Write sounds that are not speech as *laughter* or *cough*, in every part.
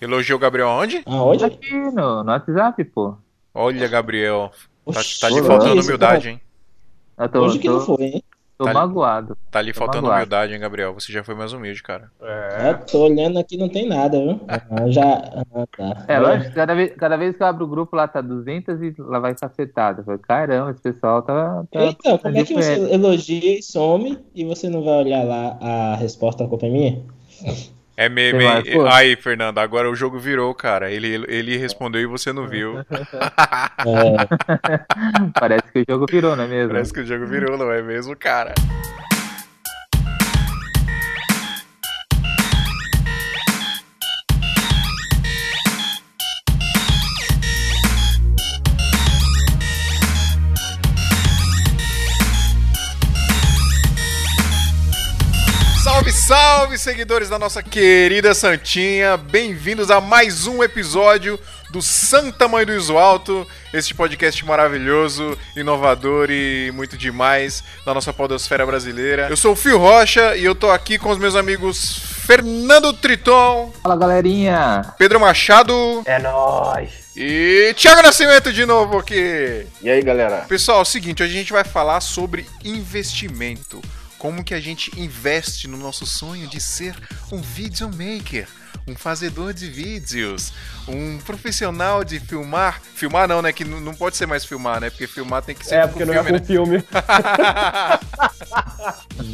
Elogiou o Gabriel aonde? Aonde? Aqui no, no WhatsApp, pô. Olha, Gabriel. Tá, Oxi, tá lhe faltando humildade, hein? Eu tô, Hoje que não foi, hein? tô Tá- magoado. Tá lhe faltando magoado. humildade, hein, Gabriel? Você já foi mais humilde, cara. Eu tô olhando aqui, não tem nada, viu? *laughs* Ah, já. Ah, tá. É, lógico, cada vez, cada vez que eu abro o grupo lá tá 200 e lá vai cacetada. Falei, caramba, esse pessoal tá. tá Então, como é que você elogia e some e você não vai olhar lá a resposta, a culpa é minha? É meme, lá. Aí, Fernando, agora o jogo virou, cara. Ele, ele respondeu e você não viu. *laughs* É, *laughs* Parece que o jogo virou, não é mesmo? Parece que o jogo virou, não é mesmo, cara? Salve, seguidores da nossa querida Santinha! Bem-vindos a mais um episódio do Santa Mãe do Iso Alto, este podcast maravilhoso, inovador e muito demais da nossa podosfera brasileira. Eu sou o Fio Rocha e eu tô aqui com os meus amigos Fernando Triton, Fala, galerinha! Pedro Machado É nóis! e Thiago Nascimento de novo aqui. E aí, galera? Pessoal, é o seguinte, hoje a gente vai falar sobre investimento. Como que a gente investe no nosso sonho de ser um videomaker, um fazedor de vídeos, um profissional de filmar. Filmar não, né? Que não pode ser mais filmar, né? Porque filmar tem que ser É, com porque não filme, é com filme. né?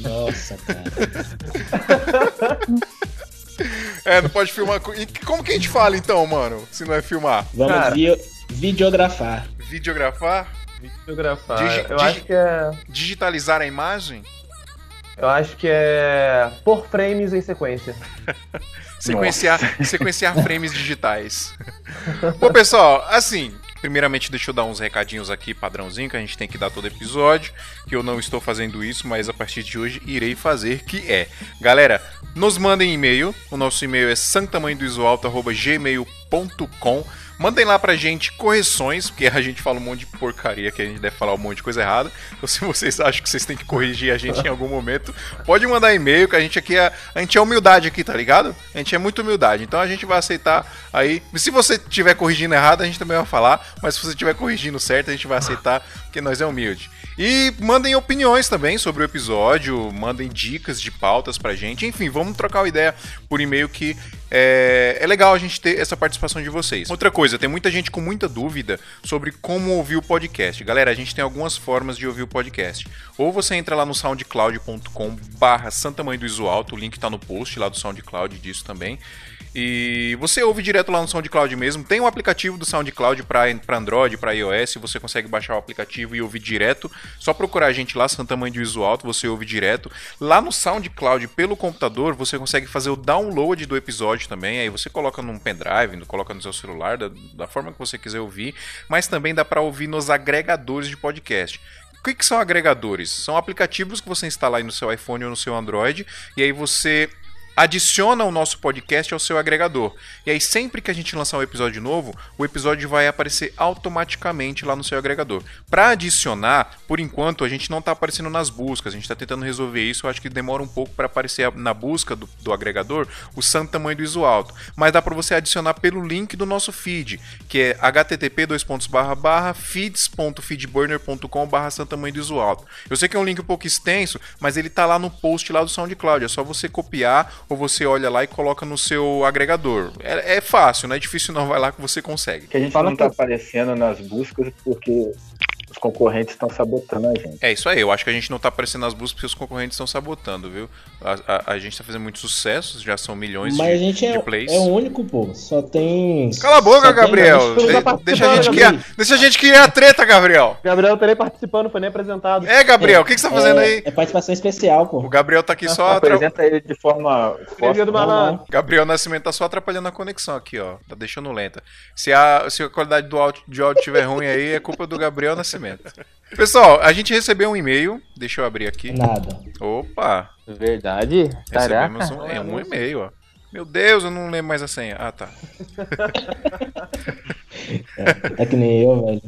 nossa, cara. é, não pode filmar. com- E como que a gente fala então, mano? Se não é filmar? Vamos Cara. vi- videografar. Videografar? Fotografar. Digi- eu digi- acho que é. Digitalizar a imagem? Eu acho que é. Por frames em sequência. *laughs* Sequenciar, *laughs* sequenciar frames digitais. Bom, pessoal, assim, primeiramente deixa eu dar uns recadinhos aqui, padrãozinho, que a gente tem que dar todo episódio, que eu não estou fazendo isso, mas a partir de hoje irei fazer, que é, galera, nos mandem e-mail, o nosso e-mail é santamanhodoisoalto.gmail.com Mandem lá pra gente correções, porque a gente fala um monte de porcaria, que a gente deve falar um monte de coisa errada. Então, se vocês acham que vocês têm que corrigir a gente em algum momento, pode mandar e-mail, que a gente aqui é. A gente é humildade aqui, tá ligado? A gente é muito humildade. Então a gente vai aceitar aí. Se você estiver corrigindo errado, a gente também vai falar. Mas se você estiver corrigindo certo, a gente vai aceitar, porque nós é humilde. E mandem opiniões também sobre o episódio, mandem dicas de pautas pra gente. Enfim, vamos trocar uma ideia por e-mail que é, é legal a gente ter essa participação de vocês. Outra coisa, tem muita gente com muita dúvida sobre como ouvir o podcast. Galera, a gente tem algumas formas de ouvir o podcast. Ou você entra lá no soundcloud.com barra Santa Mãe do Iso Alto, o link tá no post lá do SoundCloud disso também. E você ouve direto lá no SoundCloud mesmo. Tem um aplicativo do SoundCloud para Android, para iOS. Você consegue baixar o aplicativo e ouvir direto. Só procurar a gente lá, Santa Mãe de Iso Alto, você ouve direto. Lá no SoundCloud, pelo computador, você consegue fazer o download do episódio também. Aí você coloca num pendrive, coloca no seu celular, da, da forma que você quiser ouvir. Mas também dá para ouvir nos agregadores de podcast. O que, que são agregadores? São aplicativos que você instala aí no seu iPhone ou no seu Android. E aí você adiciona o nosso podcast ao seu agregador. E aí, sempre que a gente lançar um episódio novo, o episódio vai aparecer automaticamente lá no seu agregador. Para adicionar, por enquanto, a gente não está aparecendo nas buscas, a gente está tentando resolver isso. Eu acho que demora um pouco para aparecer na busca do, do agregador o santo tamanho do ISO alto. Mas dá para você adicionar pelo link do nosso feed, que é http feeds.feedburner.com barra tamanho do ISO alto. Eu sei que é um link um pouco extenso, mas ele tá lá no post lá do SoundCloud. É só você copiar ou você olha lá e coloca no seu agregador. É, é fácil, não é difícil não, vai lá que você consegue. Que a gente Fala não tá aparecendo nas buscas porque concorrentes estão sabotando a gente. É isso aí, eu acho que a gente não tá aparecendo nas buscas porque os concorrentes estão sabotando, viu? A, a- a gente tá fazendo muito sucesso, já são milhões Mas de, a gente é, de plays. é o único, pô. Só tem. Cala a boca, só tem Gabriel! De- deixa, a gente criar, deixa a gente criar a treta, Gabriel! Gabriel tá nem participando, foi nem apresentado. É, Gabriel, o que, que você tá fazendo é, aí? É participação especial, O pô. Gabriel tá aqui só. atra- Apresenta ele de forma. Escrevia do malandro. Gabriel Nascimento tá só atrapalhando a conexão aqui, ó. Tá deixando lenta. Se a, se a qualidade do áudio, de áudio estiver ruim aí, é culpa do Gabriel Nascimento. Pessoal, a gente recebeu um e-mail. Deixa eu abrir aqui. Nada. Opa! Verdade? Recebemos Caraca. um, é um e-mail, ó. Meu Deus, eu não lembro mais a senha. Ah, tá. É que nem eu, velho.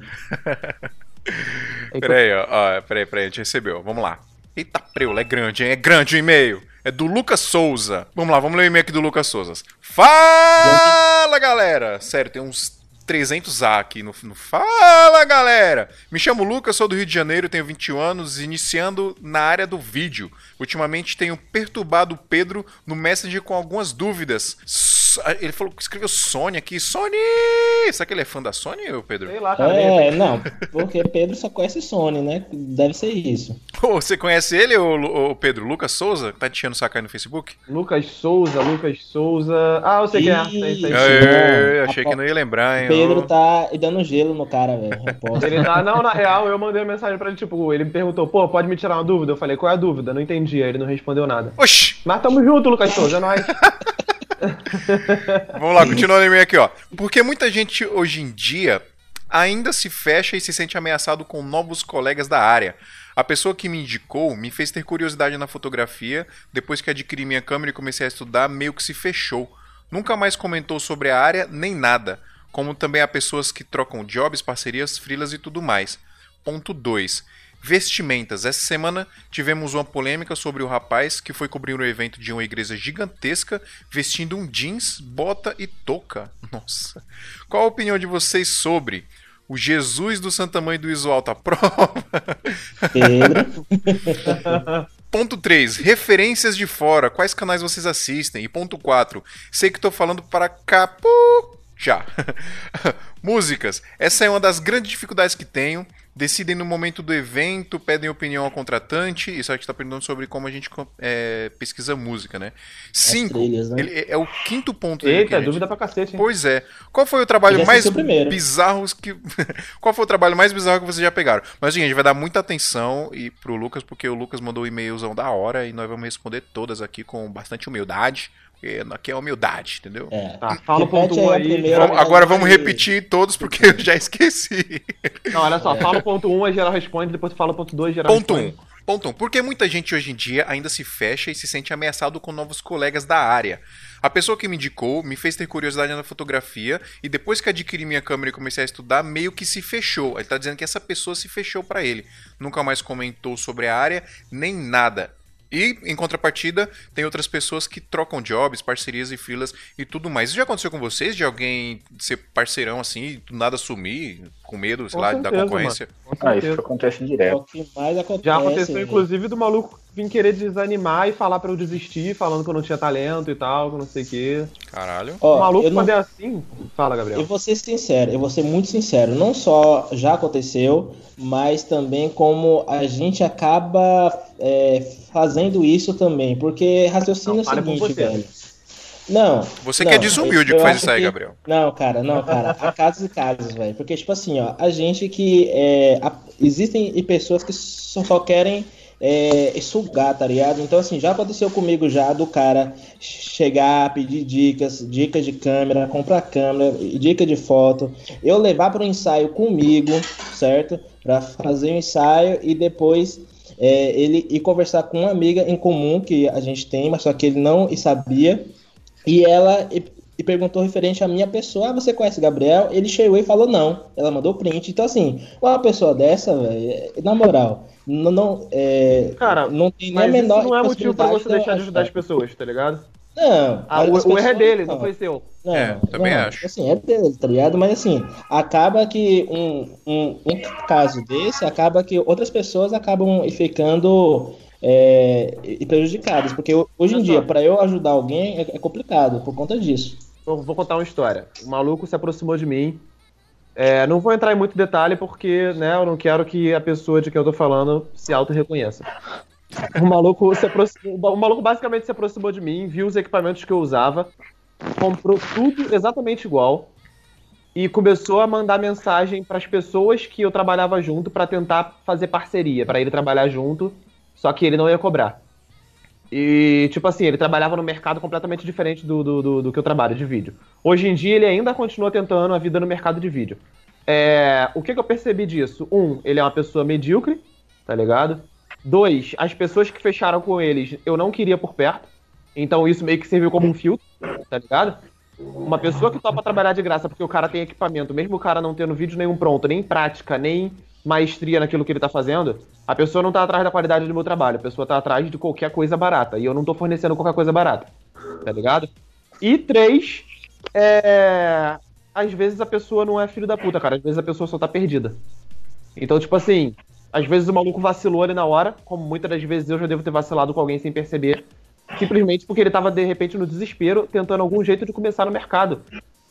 É *laughs* Peraí, ó. ó peraí, peraí, a gente recebeu. Vamos lá. Eita, preula, é grande, hein? É grande o e-mail. É do Lucas Souza. Vamos lá, vamos ler o e-mail aqui do Lucas Souza. Fala, galera! Sério, tem uns 300A aqui no, no Fala, galera! Me chamo Lucas, sou do Rio de Janeiro, tenho 21 anos, iniciando na área do vídeo. Ultimamente tenho perturbado o Pedro no Messenger com algumas dúvidas. S- Ele falou que escreveu Sony aqui. Sony! Será que ele é fã da Sony, Pedro? Sei lá, cara. É, não, porque Pedro só conhece Sony, né? Deve ser isso. Ô, Você conhece ele, ô, Pedro? Lucas Souza? Tá te enchendo o saco aí no Facebook? Lucas Souza, Lucas Souza. Ah, eu sei quem é. Sei, sei. Ixi. Aê, não. achei que não ia lembrar, hein? Pedro tá dando gelo no cara, velho. Ele tá, não, na real, eu mandei uma mensagem pra ele, tipo, ele me perguntou, pô, pode me tirar uma dúvida? Eu falei, qual é a dúvida? Não entendi, aí ele não respondeu nada. Oxi! Mas tamo junto, Lucas Souza, é nóis. *laughs* *laughs* Vamos lá, continuando o e-mail aqui, ó. Porque muita gente hoje em dia ainda se fecha e se sente ameaçado com novos colegas da área. A pessoa que me indicou me fez ter curiosidade na fotografia, depois que adquiri minha câmera e comecei a estudar, meio que se fechou. Nunca mais comentou sobre a área nem nada, como também há pessoas que trocam jobs, parcerias, frilas e tudo mais. Ponto 2. Vestimentas. Essa semana tivemos uma polêmica sobre o rapaz que foi cobrir um evento de uma igreja gigantesca vestindo um jeans, bota e touca. *laughs* Nossa. Qual a opinião de vocês sobre o Jesus do Santa Mãe do Iso Alto à prova? *laughs* Ponto 3. Referências de fora. Quais canais vocês assistem? E ponto 4. Sei que tô falando para capu... Já. *laughs* Músicas. Essa é uma das grandes dificuldades que tenho. Decidem no momento do evento, pedem opinião ao contratante. Isso a gente tá perguntando sobre como a gente é, pesquisa música, né? 5. trilhas, né? Ele é, é o quinto ponto dele. Eita, gente- dúvida pra cacete, hein? Pois é. Qual foi o trabalho mais bizarro que. *laughs* Qual foi o trabalho mais bizarro que vocês já pegaram? Mas, gente, a gente vai dar muita atenção e pro Lucas, porque o Lucas mandou um e-mailzão da hora e nós vamos responder todas aqui com bastante humildade. Porque aqui é humildade, entendeu? É. Tá, fala o ponto 1 aí a aí. primeira. Vamos- agora vamos repetir todos porque eu já *laughs* esqueci. Não, olha só, fala o ponto 1, aí geral responde, depois fala o ponto 2, geral Ponto 1. Um. responde. Ponto 1. Um. Porque muita gente hoje em dia ainda se fecha e se sente ameaçado com novos colegas da área. A pessoa que me indicou me fez ter curiosidade na fotografia e depois que adquiri minha câmera e comecei a estudar, meio que se fechou. Ele tá dizendo que essa pessoa se fechou pra ele. Nunca mais comentou sobre a área, nem nada. E, em contrapartida, tem outras pessoas que trocam jobs, parcerias e filas e tudo mais. Isso já aconteceu com vocês? De alguém ser parceirão assim e do nada sumir, com medo, sei lá, da certeza, concorrência? Com Ah, isso acontece É direto. o que mais acontece. Já aconteceu, né? inclusive, do maluco vir querer desanimar e falar pra eu desistir, falando que eu não tinha talento e tal, que eu não sei o quê. Caralho. Ó, o maluco, eu não- quando é assim. Fala, Gabriel. Eu vou ser sincero, eu vou ser muito sincero. Não só já aconteceu, mas também como a gente acaba é, fazendo isso também. Porque raciocina Não, o fale por seguinte, velho. Não. Você não, que é desumilde eu que faz isso aí, que- Gabriel. Não, cara, não, cara. Há casos e casos, velho. Porque, tipo assim, ó, a gente que. É, a- existem pessoas que só, só querem é, sugar, tá ligado? Então, assim, já aconteceu comigo já do cara chegar, pedir dicas, dicas de câmera, comprar câmera, dica de foto, eu levar para o ensaio comigo, certo? Para fazer o ensaio e depois é, ele ir conversar com uma amiga em comum que a gente tem, mas só que ele não sabia. E ela e, e perguntou referente à minha pessoa. Ah, você conhece Gabriel? Ele chegou e falou não. Ela mandou print. Então, assim, uma pessoa dessa, velho, é- na moral, não, não, é, Cara, não tem nem a Mas isso menor não é motivo pra você deixar de ajudar as pessoas, tá ligado? Não. Ah, o, o erro é dele, não foi seu. Não, É, também não, acho. Assim, é dele, tá ligado? Mas assim, acaba que um, um, um caso desse, acaba que outras pessoas acabam ficando é, e prejudicadas. Porque hoje em dia, para eu ajudar alguém, é, é complicado por conta disso. Eu vou contar uma história. O maluco se aproximou de mim. É, não vou entrar em muito detalhe porque, né, eu não quero que a pessoa de quem eu tô falando se auto-reconheça. O maluco se aproximou, o maluco basicamente se aproximou de mim, viu os equipamentos que eu usava, comprou tudo exatamente igual e começou a mandar mensagem para as pessoas que eu trabalhava junto para tentar fazer parceria, para ele trabalhar junto, só que ele não ia cobrar. E, tipo assim, ele trabalhava no mercado completamente diferente do, do, do, do que eu trabalho de vídeo. Hoje em dia, ele ainda continua tentando a vida no mercado de vídeo. É, o que, que eu percebi disso? Um, ele é uma pessoa medíocre, tá ligado? Dois, as pessoas que fecharam com eles, eu não queria por perto. Então isso meio que serviu como um filtro, tá ligado? Uma pessoa que topa trabalhar de graça porque o cara tem equipamento, mesmo o cara não tendo vídeo nenhum pronto, nem prática, nem maestria naquilo que ele tá fazendo, a pessoa não tá atrás da qualidade do meu trabalho, a pessoa tá atrás de qualquer coisa barata. E eu não tô fornecendo qualquer coisa barata. Tá ligado? E três, é. Às vezes a pessoa não é filho da puta, cara. Às vezes a pessoa só tá perdida. Então, tipo assim, às vezes o maluco vacilou ali na hora, como muitas das vezes eu já devo ter vacilado com alguém sem perceber. Simplesmente porque ele tava, de repente, no desespero, tentando algum jeito de começar no mercado.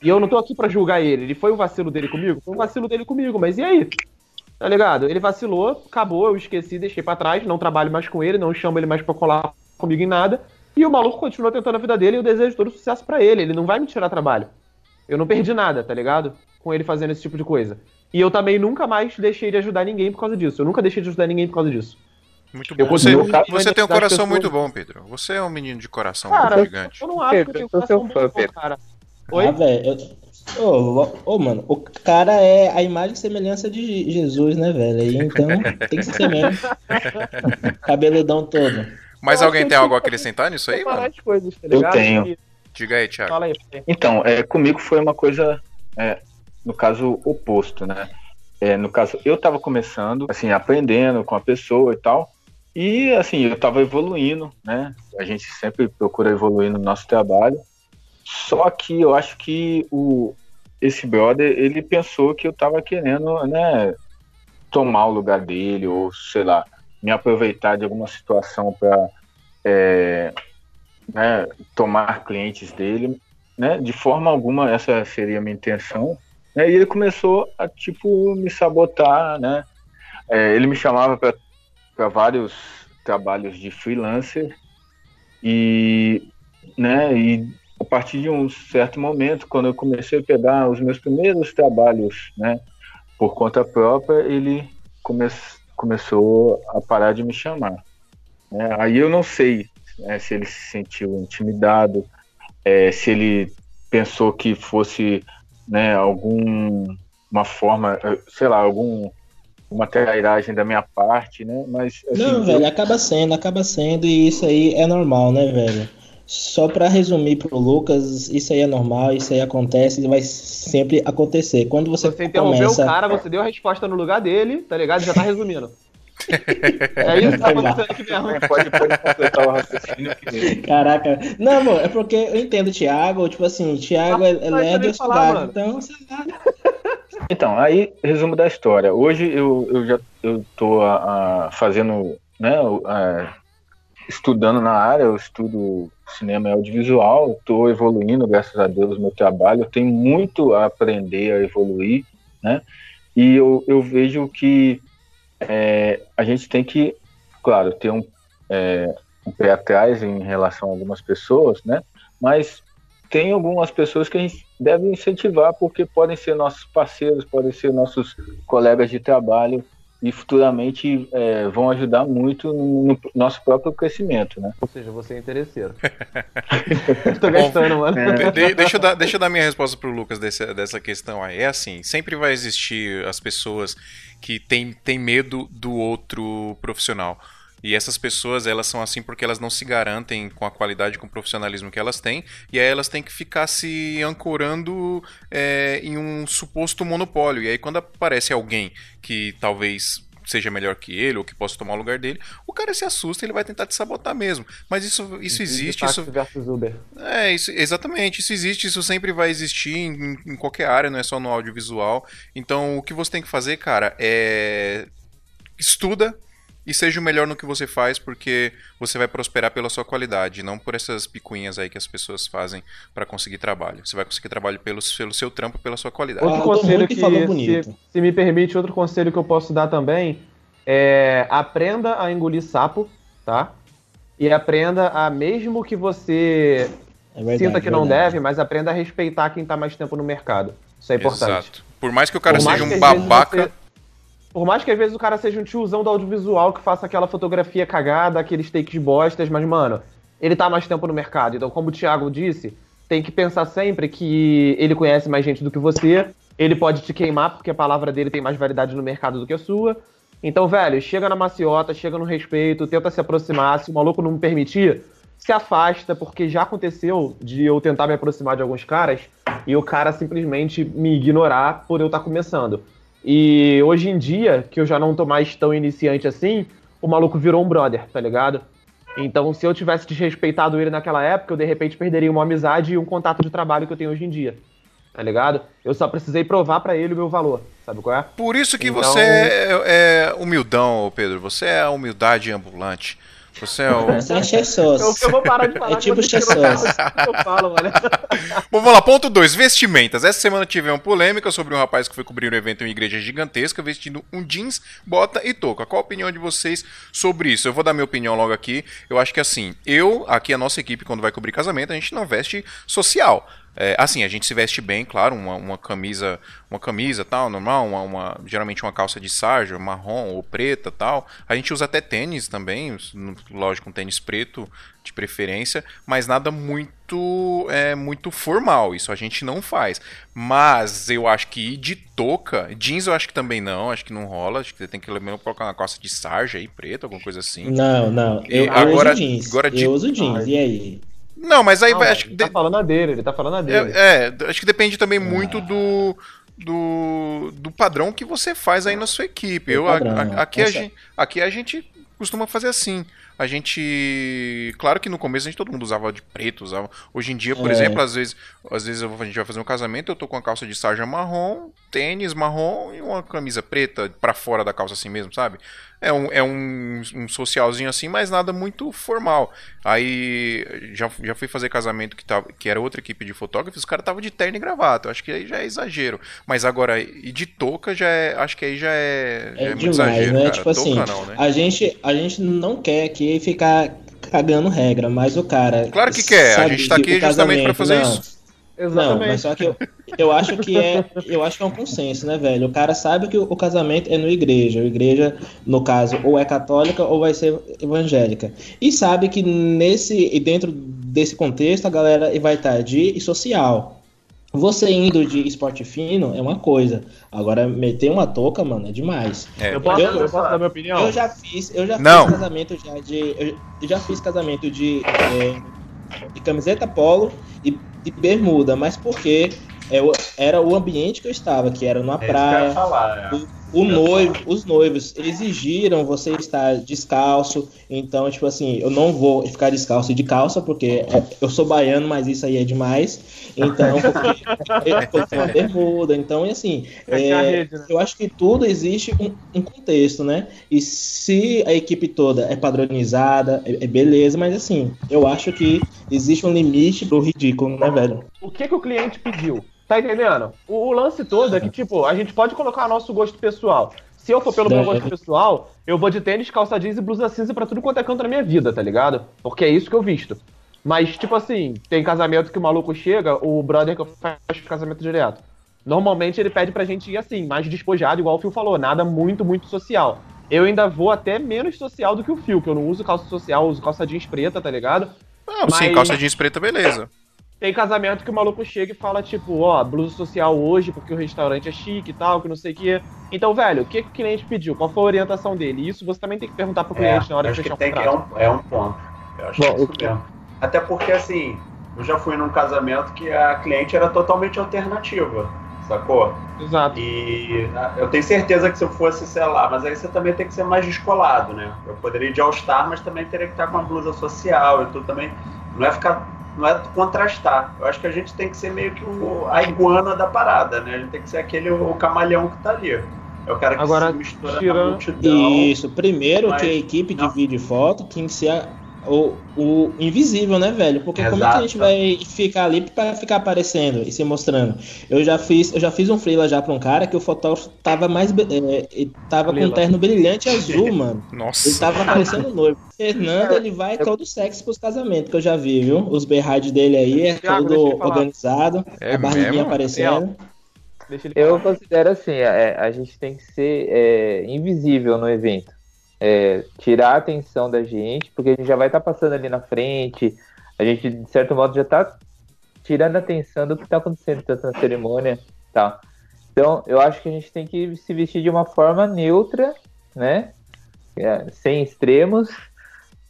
E eu não tô aqui pra julgar ele. Ele foi o vacilo dele comigo? Foi o vacilo dele comigo, mas e aí? Tá ligado? Ele vacilou, acabou, eu esqueci, deixei pra trás, não trabalho mais com ele, não chamo ele mais pra colar comigo em nada. E o maluco continua tentando a vida dele e eu desejo todo sucesso pra ele. Ele não vai me tirar trabalho. Eu não perdi nada, tá ligado? Com ele fazendo esse tipo de coisa. E eu também nunca mais deixei de ajudar ninguém por causa disso. Eu nunca deixei de ajudar ninguém por causa disso. Muito Eu bom. Você, você tem um das coração pessoas- muito bom, Pedro. Você é um menino de coração Cara, muito gigante. eu não acho que eu tenho seu coração fã, bom, cara. Oi? Ah, velho. eu- Ô, ô, mano, o cara é a imagem e semelhança de Jesus, né, velho? Aí, Então, tem que ser mesmo. *laughs* Cabeludão todo. Mas Eu alguém tem algo a acrescentar nisso aí, mano? as coisas, tá Eu tenho. E- Diga aí, Thiago. Aí. Então, é, comigo foi uma coisa, é, no caso, oposto, né? É, no caso, eu tava começando, assim, aprendendo com a pessoa e tal, e, assim, eu tava evoluindo, né? A gente sempre procura evoluir no nosso trabalho, só que eu acho que o, esse brother, ele pensou que eu tava querendo, né, tomar o lugar dele, ou, sei lá, me aproveitar de alguma situação para né, tomar clientes dele, né? De forma alguma essa seria a minha intenção. Né, e ele começou a tipo me sabotar, né? É, ele me chamava para vários trabalhos de freelancer e, né? E a partir de um certo momento, quando eu comecei a pegar os meus primeiros trabalhos, né? Por conta própria, ele come começou a parar de me chamar. Né? Aí eu não sei né, se ele se sentiu intimidado, é, se ele pensou que fosse né, algum uma forma, sei lá, algum uma trairagem da minha parte, né? Mas assim, Não, eu- velho, acaba sendo, acaba sendo, e isso aí é normal, né, velho? Só pra resumir pro Lucas, isso aí é normal, isso aí acontece e vai sempre acontecer. Quando você, Você interrompeu começa. o cara, você deu a resposta no lugar dele, tá ligado? Já tá resumindo. *laughs* é isso que tá acontecendo aqui mesmo. É, pode, pode completar o raciocínio que Caraca. Não, amor, é porque eu entendo o Thiago, tipo assim, o Thiago Ah, é, mas é nem do falar, então, sei lá. Então, aí, resumo da história. Hoje eu, eu já eu tô a, a fazendo, né, o- a- estudando na área, eu estudo cinema e audiovisual, estou evoluindo, graças a Deus, meu trabalho. Eu tenho muito a aprender, a evoluir, né? E eu, eu vejo que é, a gente tem que, claro, ter um, é, um pé atrás em relação a algumas pessoas, né? Mas tem algumas pessoas que a gente deve incentivar porque podem ser nossos parceiros, podem ser nossos colegas de trabalho e futuramente é, vão ajudar muito no, no nosso próprio crescimento, né? Ou seja, você é interesseiro. *laughs* Tô gastando, mano. É. De- deixa, eu dar, deixa eu dar minha resposta pro Lucas desse- dessa questão aí. É assim, sempre vai existir as pessoas que têm têm medo do outro profissional. E essas pessoas, elas são assim porque elas não se garantem com a qualidade, com o profissionalismo que elas têm, e aí elas têm que ficar se ancorando é, em um suposto monopólio. E aí quando aparece alguém que talvez seja melhor que ele, ou que possa tomar o lugar dele, o cara se assusta e ele vai tentar te sabotar mesmo. Mas isso, isso existe, isso, versus Uber. é, isso, exatamente, isso existe, isso sempre vai existir em, em qualquer área, não é só no audiovisual. Então, o que você tem que fazer, cara, é estuda e seja o melhor no que você faz, porque você vai prosperar pela sua qualidade, não por essas picuinhas aí que as pessoas fazem pra conseguir trabalho. Você vai conseguir trabalho pelo, pelo seu trampo, pela sua qualidade. Outro Ah, conselho que se, bonito. se me permite, outro conselho que eu posso dar também é aprenda a engolir sapo, tá? E aprenda a, mesmo que você É verdade, sinta que não verdade. deve, mas aprenda a respeitar quem tá mais tempo no mercado. Isso é importante. Exato. Por mais que o cara seja um babaca, você- Por mais que às vezes o cara seja um tiozão do audiovisual que faça aquela fotografia cagada, aqueles takes bostas, mas, mano, ele tá mais tempo no mercado. Então, como o Thiago disse, tem que pensar sempre que ele conhece mais gente do que você, ele pode te queimar porque a palavra dele tem mais validade no mercado do que a sua. Então, velho, chega na maciota, chega no respeito, tenta se aproximar. Se o maluco não permitir, se afasta, porque já aconteceu de eu tentar me aproximar de alguns caras e o cara simplesmente me ignorar por eu estar começando. E hoje em dia, que eu já não tô mais tão iniciante assim, o maluco virou um brother, tá ligado? Então, se eu tivesse desrespeitado ele naquela época, eu de repente perderia uma amizade e um contato de trabalho que eu tenho hoje em dia. Tá ligado? Eu só precisei provar pra ele o meu valor. Sabe qual é? Por isso que Então- você é, é humildão, Pedro. Você é a humildade ambulante. Você é o. Você é. Eu, eu vou parar de falar. É tipo que *laughs* eu falo, mano. Bom, vamos lá, ponto 2, vestimentas. Essa semana tivemos polêmica sobre um rapaz que foi cobrir um evento em uma igreja gigantesca vestindo um jeans, bota e touca. Qual a opinião de vocês sobre isso? Eu vou dar minha opinião logo aqui. Eu acho que assim, eu, aqui a nossa equipe, quando vai cobrir casamento, a gente não veste social. É, assim, a gente se veste bem, claro, uma, uma camisa, uma camisa tal, normal, uma, uma- geralmente uma calça de sarja, marrom ou preta tal. A gente usa até tênis também, lógico, um tênis preto de preferência, mas nada muito é, muito formal, isso a gente não faz. Mas eu acho que de touca, jeans eu acho que também não, acho que não rola, acho que você tem que mesmo colocar uma calça de sarja aí, preta, alguma coisa assim. Não, não. Eu, eu agora- uso jeans. agora de- Eu uso jeans. E aí? Não, mas aí Não, vai, acho que ele tá de- falando a dele, ele tá falando a dele. É, é, acho que depende também muito do, do, do padrão que você faz aí na sua equipe. Eu, a- padrão, a- aqui, a gente, aqui a gente costuma fazer assim. A gente. Claro que no começo a gente todo mundo usava de preto, usava. Hoje em dia, por É. exemplo, às vezes, às vezes a gente vai fazer um casamento, eu tô com a calça de sarja marrom, tênis marrom e uma camisa preta pra fora da calça assim mesmo, sabe? É um, é um, um socialzinho assim, mas nada muito formal. Aí já, já fui fazer casamento que, tava, que era outra equipe de fotógrafos, os caras estavam de terno e gravata. Eu acho que aí já é exagero. Mas agora, e de touca já é. Acho que aí já é. já É, muito demais, exagero, né? Tipo assim, touca não, né? a, gente, a gente não quer aqui ficar cagando regra, mas o cara. Claro que quer, a gente tá aqui justamente pra fazer não, isso. Não, Exatamente. mas só que eu, eu acho que é, eu acho que é um consenso, né, velho? O cara sabe que o, o casamento é no igreja, a igreja, no caso, ou é católica ou vai ser evangélica. E sabe que nesse e dentro desse contexto a galera vai estar de social. Você indo de esporte fino é uma coisa. Agora meter uma touca, mano, é demais. É. Eu posso, Eu- eu posso dar minha opinião? Eu já fiz, eu já Não. fiz casamento já de. Eu eu já fiz casamento de, é, de camiseta polo e de bermuda, mas porque é, o- era o ambiente que eu estava, que era numa É isso que eu ia praia. falar, é. O noivo, os noivos exigiram você estar descalço, então, tipo assim, eu não vou ficar descalço e de calça, porque é- eu sou baiano, mas isso aí é demais. Então, *laughs* porque eu coloquei uma bermuda, então, e assim, É é, rede, né? eu acho que tudo existe um, um contexto, né? E se a equipe toda é padronizada, é, é beleza, mas assim, eu acho que existe um limite pro ridículo, né, velho? O que, que o cliente pediu? Tá entendendo? O, o lance todo é que, tipo, a gente pode colocar nosso gosto pessoal. Se eu for pelo meu gosto pessoal, eu vou de tênis, calça jeans e blusa cinza pra tudo quanto é canto na minha vida, tá ligado? Porque é isso que eu visto. Mas, tipo assim, tem casamento que o maluco chega, o brother que eu faço casamento direto. Normalmente ele pede pra gente ir assim, mais despojado, igual o Fio falou, nada muito, muito social. Eu ainda vou até menos social do que o Fio, que eu não uso calça social, uso calça jeans preta, tá ligado? Não, sim, Mas- calça jeans preta, beleza. Tem casamento que o maluco chega e fala, tipo, ó, blusa social hoje porque o restaurante é chique e tal, que não sei o quê. Então, velho, o que, que o cliente pediu? Qual foi a orientação dele? Isso você também tem que perguntar pro cliente na hora de fechar que o tem que, é, contrato. um, é um ponto. Eu acho Bom, que é isso mesmo. Até porque, assim, eu já fui num casamento que a cliente era totalmente alternativa, sacou? Exato. E ah, eu tenho certeza que se eu fosse, sei lá, mas aí você também tem que ser mais descolado, né? Eu poderia ir de All-Star, mas também teria que estar com uma blusa social e tudo também. Não é ficar. Não é contrastar. Eu acho que a gente tem que ser meio que o, a iguana da parada, né? A gente tem que ser aquele o camaleão que tá ali. É o cara que Agora, se mistura tira- na multidão. Isso, primeiro Mas- que a equipe de não. vídeo e foto tem que ser a- o, o invisível, né, velho? Porque como é que a Exato. gente vai ficar ali pra ficar aparecendo e se mostrando? Eu já fiz, eu já fiz um freela já pra um cara que o fotógrafo tava mais é, ele tava com um Lila. terno brilhante azul, *laughs* mano. Ele Nossa. tava parecendo noivo. *laughs* Fernando, ele vai todo sexy pros casamentos que eu já vi, viu? Os berrades dele aí é Thiago, eu todo organizado, É a barriguinha mesmo? aparecendo. Ele Eu considero assim, é, a gente tem que ser é, invisível no evento. É, tirar a atenção da gente, porque a gente já vai estar passando ali na frente, a gente, de certo modo, já está tirando a atenção do que está acontecendo, tanto na cerimônia tal. Então, eu acho que a gente tem que se vestir de uma forma neutra, né? É, sem extremos.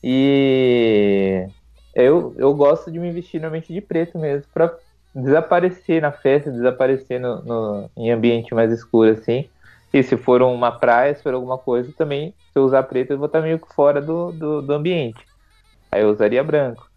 E eu, eu gosto de me vestir normalmente de preto mesmo, para desaparecer na festa, desaparecer no, no- em ambiente mais escuro, assim. E se for uma praia, se for alguma coisa, também, se eu usar preto, eu vou estar meio que fora do, do, do ambiente. Aí eu usaria branco.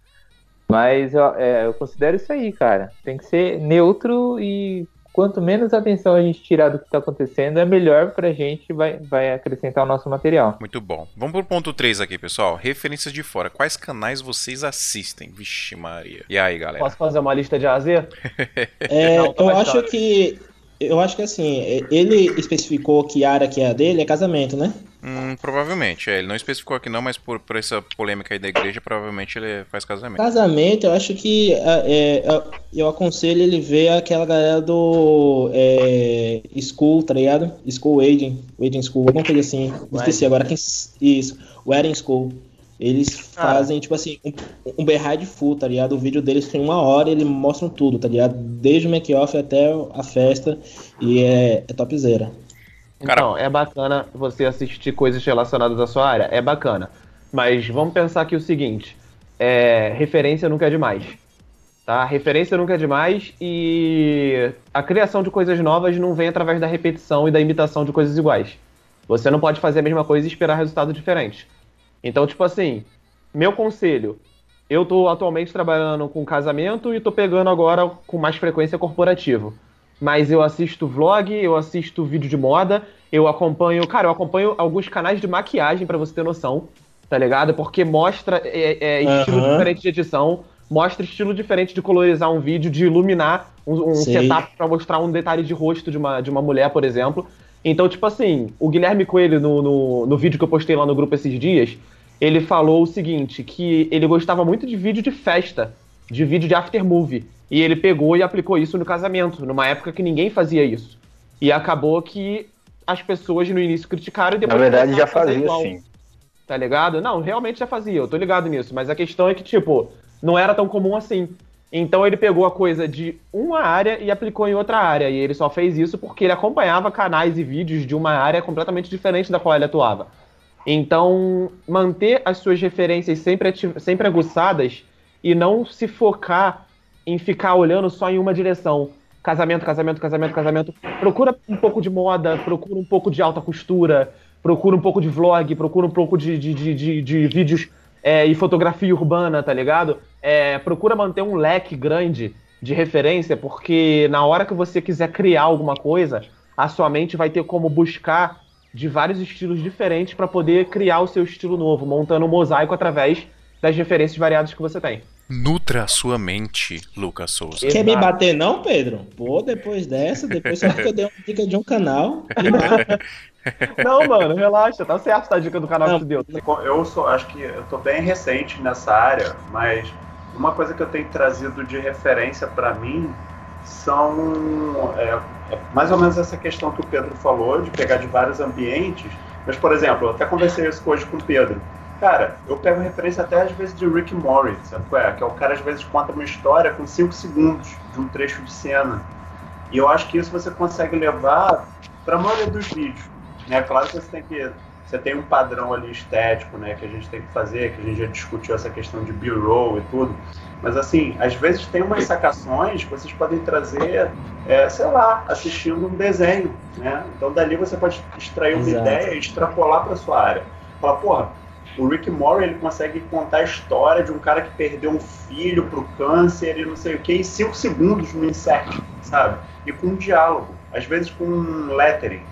Mas eu, é, eu considero isso aí, cara. Tem que ser neutro e quanto menos atenção a gente tirar do que está acontecendo, é melhor pra gente, vai, vai acrescentar o nosso material. Muito bom. Vamos pro ponto 3 aqui, pessoal. Referências de fora. Quais canais vocês assistem? Vixe Maria. E aí, galera? Posso fazer uma lista de A a Z? *laughs* É, Não, tá eu acho que. Eu acho que assim, ele especificou que a área que é a dele é casamento, né? Hum, provavelmente. É, ele não especificou aqui não, mas por, por essa polêmica aí da igreja, provavelmente ele faz casamento. Casamento, eu acho que é, é, eu aconselho ele ver aquela galera do é, School, tá ligado? School Aging, Aging School, alguma coisa assim. Esqueci agora quem. Isso, Wedding School. Eles fazem, tipo assim, um, um behind full, tá ligado? O vídeo deles tem uma hora e eles mostram tudo, tá ligado? Desde o make-off até a festa. E é, é topzera. Cara- Então, é bacana você assistir coisas relacionadas à sua área. É bacana. Mas vamos pensar aqui o seguinte: é, referência nunca é demais. Tá? Referência nunca é demais e a criação de coisas novas não vem através da repetição e da imitação de coisas iguais. Você não pode fazer a mesma coisa e esperar resultados diferentes. Então, tipo assim, meu conselho: eu tô atualmente trabalhando com casamento e tô pegando agora com mais frequência corporativo. Mas eu assisto vlog, eu assisto vídeo de moda, eu acompanho, cara, eu acompanho alguns canais de maquiagem pra você ter noção, tá ligado? Porque mostra é, é, estilo Aham. diferente de edição, mostra estilo diferente de colorizar um vídeo, de iluminar um, um setup pra mostrar um detalhe de rosto de uma, de uma mulher, por exemplo. Então, tipo assim, o Guilherme Coelho, no, no, no vídeo que eu postei lá no grupo esses dias, ele falou o seguinte, que ele gostava muito de vídeo de festa, de vídeo de after movie. E ele pegou e aplicou isso no casamento, numa época que ninguém fazia isso. E acabou que as pessoas no início criticaram e Na depois verdade, já fazia igual, assim. Tá ligado? Não, realmente já fazia, eu tô ligado nisso. Mas a questão é que, tipo, não era tão comum assim. Então ele pegou a coisa de uma área e aplicou em outra área. E ele só fez isso porque ele acompanhava canais e vídeos de uma área completamente diferente da qual ele atuava. Então, manter as suas referências sempre, sempre aguçadas e não se focar em ficar olhando só em uma direção. Casamento, casamento, casamento, casamento. Procura um pouco de moda, procura um pouco de alta costura, procura um pouco de vlog, procura um pouco de, de, de, de- de vídeos é, e fotografia urbana, tá ligado? É, procura manter um leque grande de referência, porque na hora que você quiser criar alguma coisa, a sua mente vai ter como buscar de vários estilos diferentes para poder criar o seu estilo novo, montando um mosaico através das referências variadas que você tem. Nutra a sua mente, Lucas Souza. Quer me bater não, Pedro? Pô, depois dessa, depois só que eu dei uma dica de um canal. *laughs* Não, mano, relaxa, tá certo essa dica do canal Não. que tu deu. Eu sou, acho que eu tô bem recente nessa área, mas uma coisa que eu tenho trazido de referência para mim são é, é mais ou menos essa questão que o Pedro falou, de pegar de vários ambientes. Mas, por exemplo, eu até conversei isso hoje com o Pedro. Cara, eu pego referência até às vezes de Rick Morris, é? Que é o cara às vezes conta uma história com 5 segundos de um trecho de cena. E eu acho que isso você consegue levar para a maioria dos vídeos. Né? Claro que você tem que você tem um padrão ali estético, né, que a gente tem que fazer, que a gente já discutiu essa questão de B-roll e tudo. Mas assim, às vezes tem umas sacações que vocês podem trazer, é, sei lá, assistindo um desenho, né? Então dali você pode extrair uma Exato. ideia e extrapolar para sua área. Fala, porra, o Rick Morty ele consegue contar a história de um cara que perdeu um filho pro câncer e não sei o que em cinco segundos no insert, sabe? E com um diálogo, às vezes com um lettering,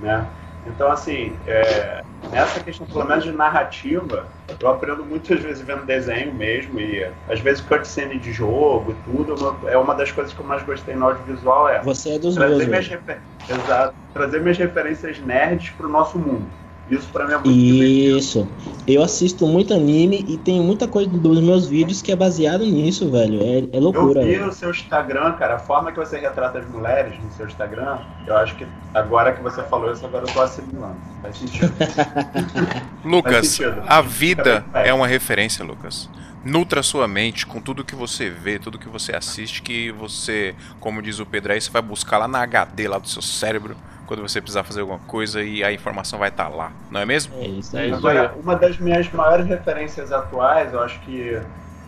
né? Então, assim, é, nessa questão, pelo menos de narrativa, eu aprendo muitas vezes vendo desenho mesmo, e às vezes cutscene de jogo e tudo, é uma- é uma das coisas que eu mais gostei no audiovisual, é Você é dos meus, trazer minhas, refer... Exato, trazer minhas referências nerds pro nosso mundo. Isso pra mim é muito divertido. Isso. Eu assisto muito anime e tem muita coisa dos meus vídeos que é baseado nisso, velho. É, é Eu loucura. vi velho. o seu Instagram, cara, a forma que você retrata as mulheres no seu Instagram, eu acho que agora que você falou isso, agora eu tô assimilando. Faz sentido. *laughs* Lucas, Faz sentido. a vida é uma referência, Lucas. Nutra sua mente com tudo que você vê, tudo que você assiste, que você, como diz o Pedro aí, você vai buscar lá na HD lá do seu cérebro, quando você precisar fazer alguma coisa e a informação vai estar lá, não é mesmo? É isso É aí. Agora, uma das minhas maiores referências atuais, eu acho que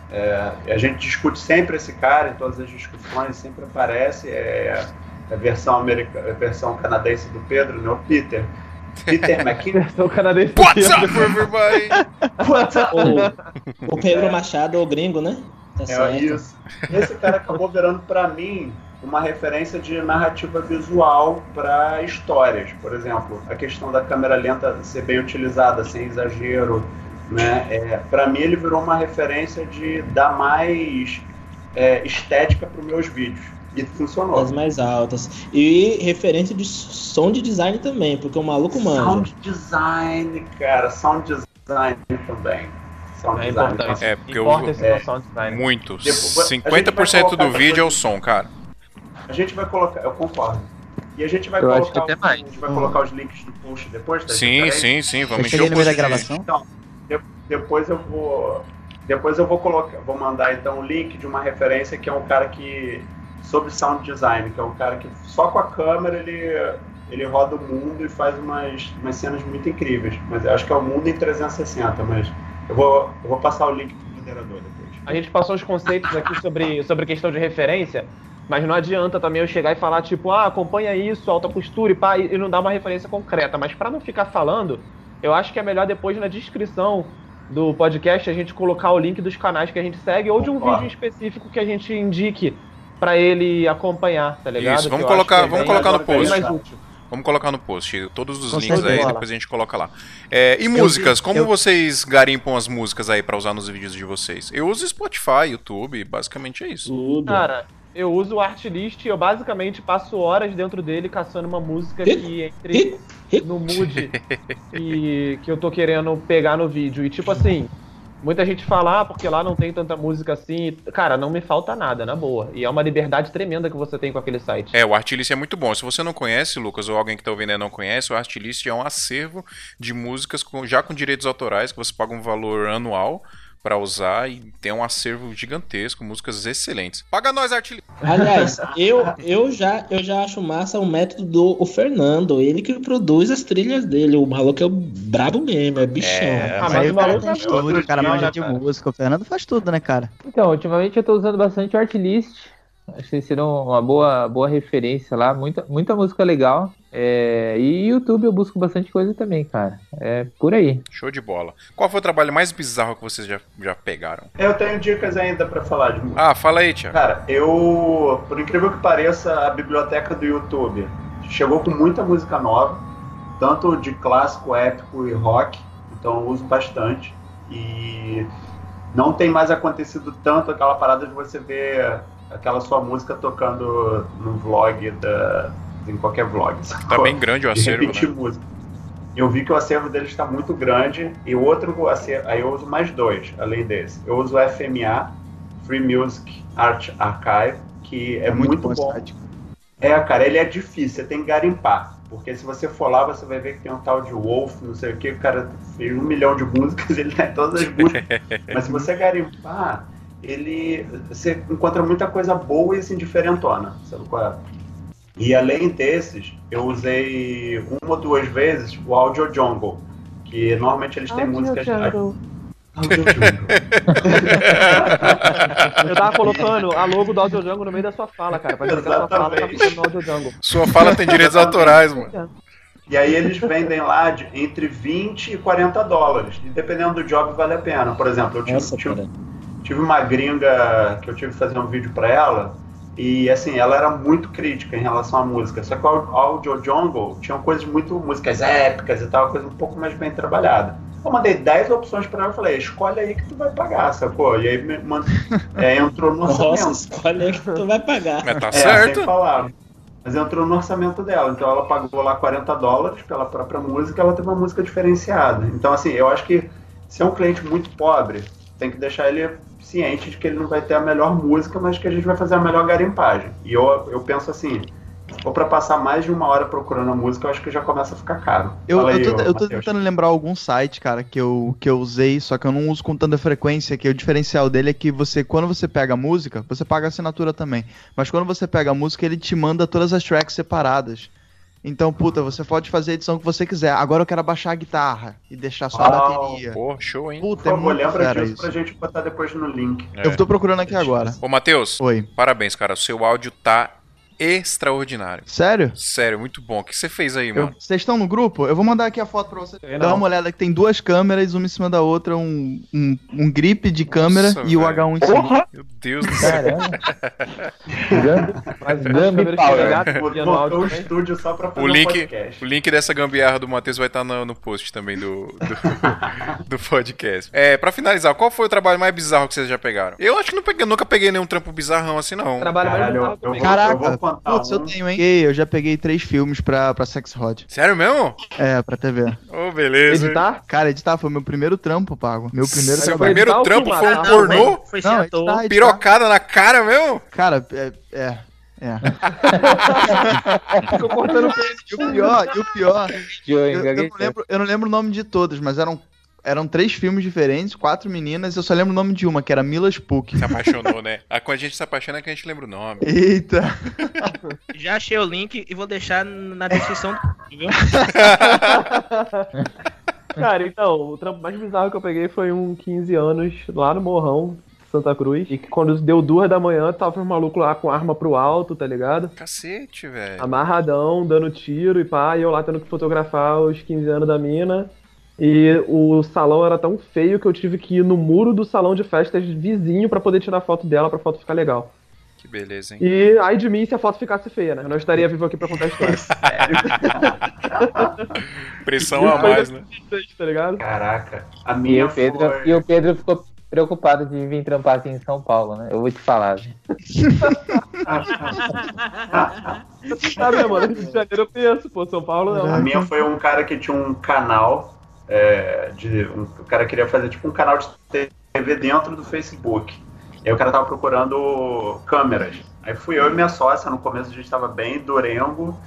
é, a gente discute sempre esse cara em todas as discussões, sempre aparece, é a versão, americana, a versão canadense do Pedro, né? O Peter. Peter McKinnon. Versão canadense. What's up, everybody? O, o Pedro Machado, o gringo, né? Tá É certo. isso. Esse cara acabou virando pra mim uma referência de narrativa visual para histórias. Por exemplo, a questão da câmera lenta ser bem utilizada, sem exagero. Né? É, para mim, ele virou uma referência de dar mais é, estética para os meus vídeos. E funcionou. As mais altas. E referência de som de design também, porque o maluco manda. Sound design, cara. Sound design também. Sound É design. importante. É, porque eu- Importa esse é. design. Muito. Depois- a gente vai 50% colocar do vídeo é o som, cara. A gente vai colocar, eu concordo. E a gente vai Eu acho colocar, que até os- mais. A gente vai colocar os links do post depois, tá? Sim, Peraí. sim, sim. Eu Vamos encher o da post de- gravação. Então, de- depois eu vou. Depois eu vou colocar. Vou mandar então o link de uma referência que é um cara que. Sobre sound design, que é um cara que só com a câmera ele, ele roda o mundo e faz umas, umas cenas muito incríveis. Mas eu acho que é o mundo em 360, mas eu vou, eu vou passar o link pro moderador depois. A gente passou os conceitos aqui sobre, sobre questão de referência, mas não adianta também eu chegar e falar, tipo, ah, acompanha isso, alta postura e pá, e não dar uma referência concreta. Mas pra não ficar falando, eu acho que é melhor depois na descrição do podcast a gente colocar o link dos canais que a gente segue ou de um Concordo. vídeo específico que a gente indique pra ele acompanhar, tá ligado? Isso, vamos colocar- é vamos colocar no post. Vamos colocar no post todos os Com links aí, depois a gente coloca lá. É, e músicas, como eu- vocês garimpam as músicas aí pra usar nos vídeos de vocês? Eu uso Spotify, YouTube, basicamente é isso. Tudo. Cara, eu uso o Artlist e eu basicamente passo horas dentro dele caçando uma música que entre no mood *laughs* que, que eu tô querendo pegar no vídeo. E tipo assim, muita gente fala, ah, porque lá não tem tanta música assim. Cara, não me falta nada, na boa. E é uma liberdade tremenda que você tem com aquele site. É, o Artlist é muito bom. Se você não conhece, Lucas, ou alguém que tá ouvindo não conhece, o Artlist é um acervo de músicas com- já com direitos autorais, que você paga um valor anual pra usar e tem um acervo gigantesco, músicas excelentes. Paga nós, Artlist! Aliás, eu, eu, já, eu já acho massa o método do o Fernando. Ele que produz as trilhas dele. O maluco é o brabo mesmo, é bichão. É, Ah, mas o maluco tem é estúdio, o cara outro manja de né, cara? música. O Fernando faz tudo, né, cara? Então, ultimamente eu tô usando bastante o Artlist. Acho que será uma boa, boa referência lá. Muita, muita música legal. É, e YouTube eu busco bastante coisa também, cara. É por aí. Show de bola. Qual foi o trabalho mais bizarro que vocês já, já pegaram? Eu tenho dicas ainda pra falar de música. Ah, fala aí, Tia. Cara, eu, por incrível que pareça, a biblioteca do YouTube chegou com muita música nova, tanto de clássico, épico e rock, então eu uso bastante. E não tem mais acontecido tanto aquela parada de você ver aquela sua música tocando no vlog da em qualquer vlog. Tá sacou? bem grande o acervo, repetir né? música. Eu vi que o acervo deles está muito grande e o outro acervo, aí eu uso mais dois, além desse. Eu uso o FMA, Free Music Art Archive, que é, muito, bom esse bom. site. É, cara, ele é difícil, você tem que garimpar. Porque se você for lá, você vai ver que tem um tal de Wolf, não sei o que, o cara fez um milhão de músicas, *laughs* ele tá em todas as músicas. *laughs* Mas se você garimpar, ele. Você encontra muita coisa boa e assim, diferentona. Sabe qual é? E além desses, eu usei uma ou duas vezes o Audio Jungle, que normalmente eles têm músicas. Audio Jungle. Eu tava colocando a logo do Audio Jungle no meio da sua fala, cara. Pra dizer que a sua fala tá no Audio Jungle. Sua fala tem direitos autorais, mano. E aí eles vendem lá de, entre 20 e 40 dólares. E dependendo do job, vale a pena. Por exemplo, eu tive, Nossa, tive- tive uma gringa que eu tive que fazer um vídeo pra ela. E assim, ela era muito crítica em relação à música. Só que o Audio Jungle tinha coisas muito. músicas épicas e tal, coisa um pouco mais bem trabalhada. Eu mandei 10 opções pra ela e falei, escolhe aí que tu vai pagar, sacou? E aí me mand... é, entrou no orçamento. Nossa, escolhe aí que tu vai pagar. Mas tá É, certo. sem falar. Mas entrou no orçamento dela. Então ela pagou lá 40 dólares pela própria música ela teve uma música diferenciada. Então, assim, eu acho que se é um cliente muito pobre, tem que deixar ele ciente de que ele não vai ter a melhor música, mas que a gente vai fazer a melhor garimpagem. E eu, eu penso assim, for pra passar mais de uma hora procurando a música, eu acho que já começa a ficar caro. Eu, Fala eu aí, tô, eu tô tentando lembrar algum site, cara, que eu, que eu usei, só que eu não uso com tanta frequência, que o diferencial dele é que você, quando você pega a música, você paga a assinatura também. Mas quando você pega a música, ele te manda todas as tracks separadas. Então, puta, você pode fazer a edição que você quiser. Agora eu quero abaixar a guitarra e deixar só a Ah, bateria. Pô, show, hein? Por Puta, é favor, muito lembra fera disso isso. pra gente botar depois no link. É. Eu tô procurando aqui agora. Ô, Matheus, Oi. parabéns, cara. O seu áudio tá extraordinário. Sério? Sério, muito bom. O que você fez aí, mano? Vocês estão no grupo? Eu vou mandar aqui a foto pra vocês. Eu Dá uma olhada que tem duas câmeras, uma em cima da outra, um, um, um grip de câmera Nossa, e o velho. H1 em cima. Porra! Meu Deus do céu. Caramba. Mas Gambi câmeras Power. pegadas Botou no áudio o estúdio só pra fazer O um link, podcast. o link dessa gambiarra do Matheus vai estar no, no post também do, do, *laughs* do podcast. É, pra finalizar, qual foi o trabalho mais bizarro que vocês já pegaram? Eu acho que não peguei, nunca peguei nenhum trampo bizarrão assim, não. Trabalho mais Caralho, bizarro eu também. vou- Caraca, putz, eu tenho, hein? Eu já peguei três filmes pra, pra Sex Hot. Sério mesmo? É, pra TV. Ô, beleza. Editar? Cara, editar foi meu primeiro trampo, pago. Meu primeiro Seu primeiro editar trampo foi um pornô? Foi Não, editar, editar. Pirocada na cara mesmo? Cara, é. É. é. Ficou cortando E o pior, e o pior, Eu, eu, eu não lembro, eu não lembro o nome de todos, mas eram, eram três filmes diferentes, quatro meninas, eu só lembro o nome de uma, que era Mila Spook. Se apaixonou, né? Ah, Quando a gente se apaixona é que a gente lembra o nome. Eita! *laughs* Já achei o link e vou deixar na descrição do vídeo, viu? *laughs* Cara, então, o trampo mais bizarro que eu peguei foi um 15 anos lá no Morrão, Santa Cruz. E que quando deu duas da manhã, tava um maluco lá com arma pro alto, tá ligado? Cacete, velho. Amarradão, dando tiro e pá, e eu lá tendo que fotografar os 15 anos da mina. E o salão era tão feio que eu tive que ir no muro do salão de festas vizinho pra poder tirar foto dela, pra foto ficar legal. Que beleza, hein? E ai de mim se a foto ficasse feia, né? Eu não estaria vivo aqui pra contar a história. *laughs* *laughs* Pressão a mais, né? tá ligado? Caraca. A E minha o, Pedro, foi... e o Pedro ficou preocupado de vir trampar aqui em São Paulo, né? Eu vou te falar. viu? *laughs* Sabe, né, mano? Rio de Janeiro eu penso, pô, São Paulo não. A minha foi um cara que tinha um canal é, de. Um, o cara queria fazer tipo um canal de TV dentro do Facebook. E aí o cara tava procurando câmeras. Aí fui eu e minha sócia, no começo a gente tava bem durengo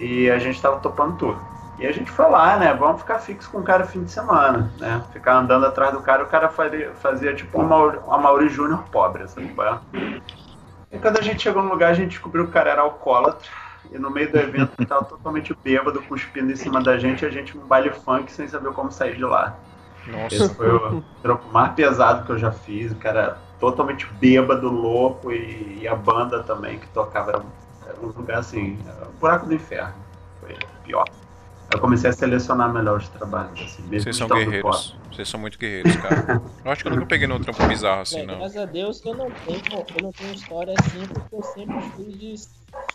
e a gente tava topando tudo. E a gente foi lá, né? Vamos ficar fixo com o cara fim de semana, né? Ficar andando atrás do cara, o cara fazia, fazia tipo uma Mauri, uma Mauri Júnior pobre, sabe? é? E quando a gente chegou no lugar, a gente descobriu que o cara era alcoólatra. E no meio do evento ele tava totalmente bêbado, cuspindo em cima da gente, e a gente num baile funk sem saber como sair de lá. Nossa. Esse foi o trampo mais pesado que eu já fiz. O cara totalmente bêbado, louco, e, e a banda também que tocava era um, era um lugar assim, era um buraco do inferno. Foi pior. Eu comecei a selecionar melhor os trabalhos, assim, mesmo Vocês são guerreiros. Vocês são muito guerreiros, cara. Eu acho que eu nunca peguei num trampo bizarro assim, não. graças a Deus que eu não tenho, eu não tenho história assim, porque eu sempre fui de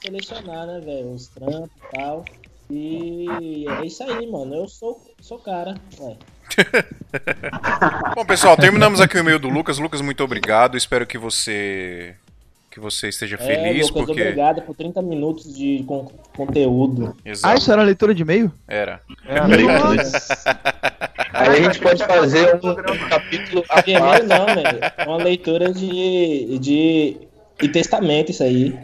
selecionar, né, velho? Os trampos e tal. E é isso aí, mano. Eu sou, sou cara. Ué. *laughs* Bom, pessoal, terminamos aqui o e-mail do Lucas. Lucas, muito obrigado. Espero que você que você esteja É, feliz, Lucas, porque obrigado por 30 minutos de con- conteúdo. Ah, Exato, isso era leitura de e-mail? era. Aí a gente pode fazer um, capítulo *laughs* a não, velho. É uma leitura de, de, de testamento isso aí. *laughs*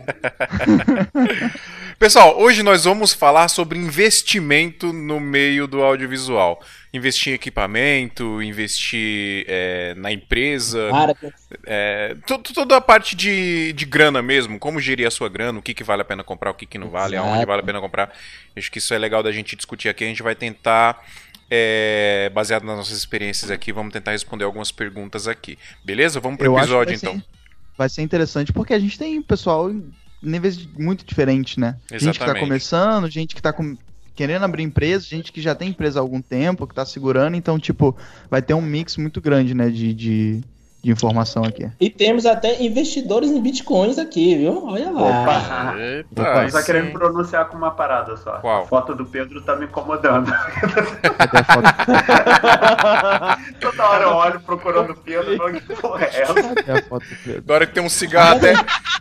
Pessoal, hoje nós vamos falar sobre investimento no meio do audiovisual. Investir em equipamento, investir é, na empresa, é, to- to- toda a parte de, de grana mesmo, como gerir a sua grana, o que, que vale a pena comprar, o que, que não vale, Exato. aonde vale a pena comprar. Acho que isso é legal da gente discutir aqui. A gente vai tentar, é, baseado nas nossas experiências aqui, vamos tentar responder algumas perguntas aqui. Beleza? Vamos pro Eu episódio então. Vai ser interessante porque a gente tem pessoal em níveis muito diferentes, né? Gente que tá Exatamente. começando, gente que tá com- querendo abrir empresa, gente que já tem empresa há algum tempo, que tá segurando, então, tipo, vai ter um mix muito grande, né, de, de, de informação aqui. E temos até investidores em bitcoins aqui, viu? Olha lá. Eita, Opa. Só querendo pronunciar com uma parada só. Qual? A foto do Pedro tá me incomodando. Até a foto, *laughs* Toda hora eu olho procurando o Pedro e falo, que porra é essa? até a foto do Pedro. Agora que tem um cigarro até.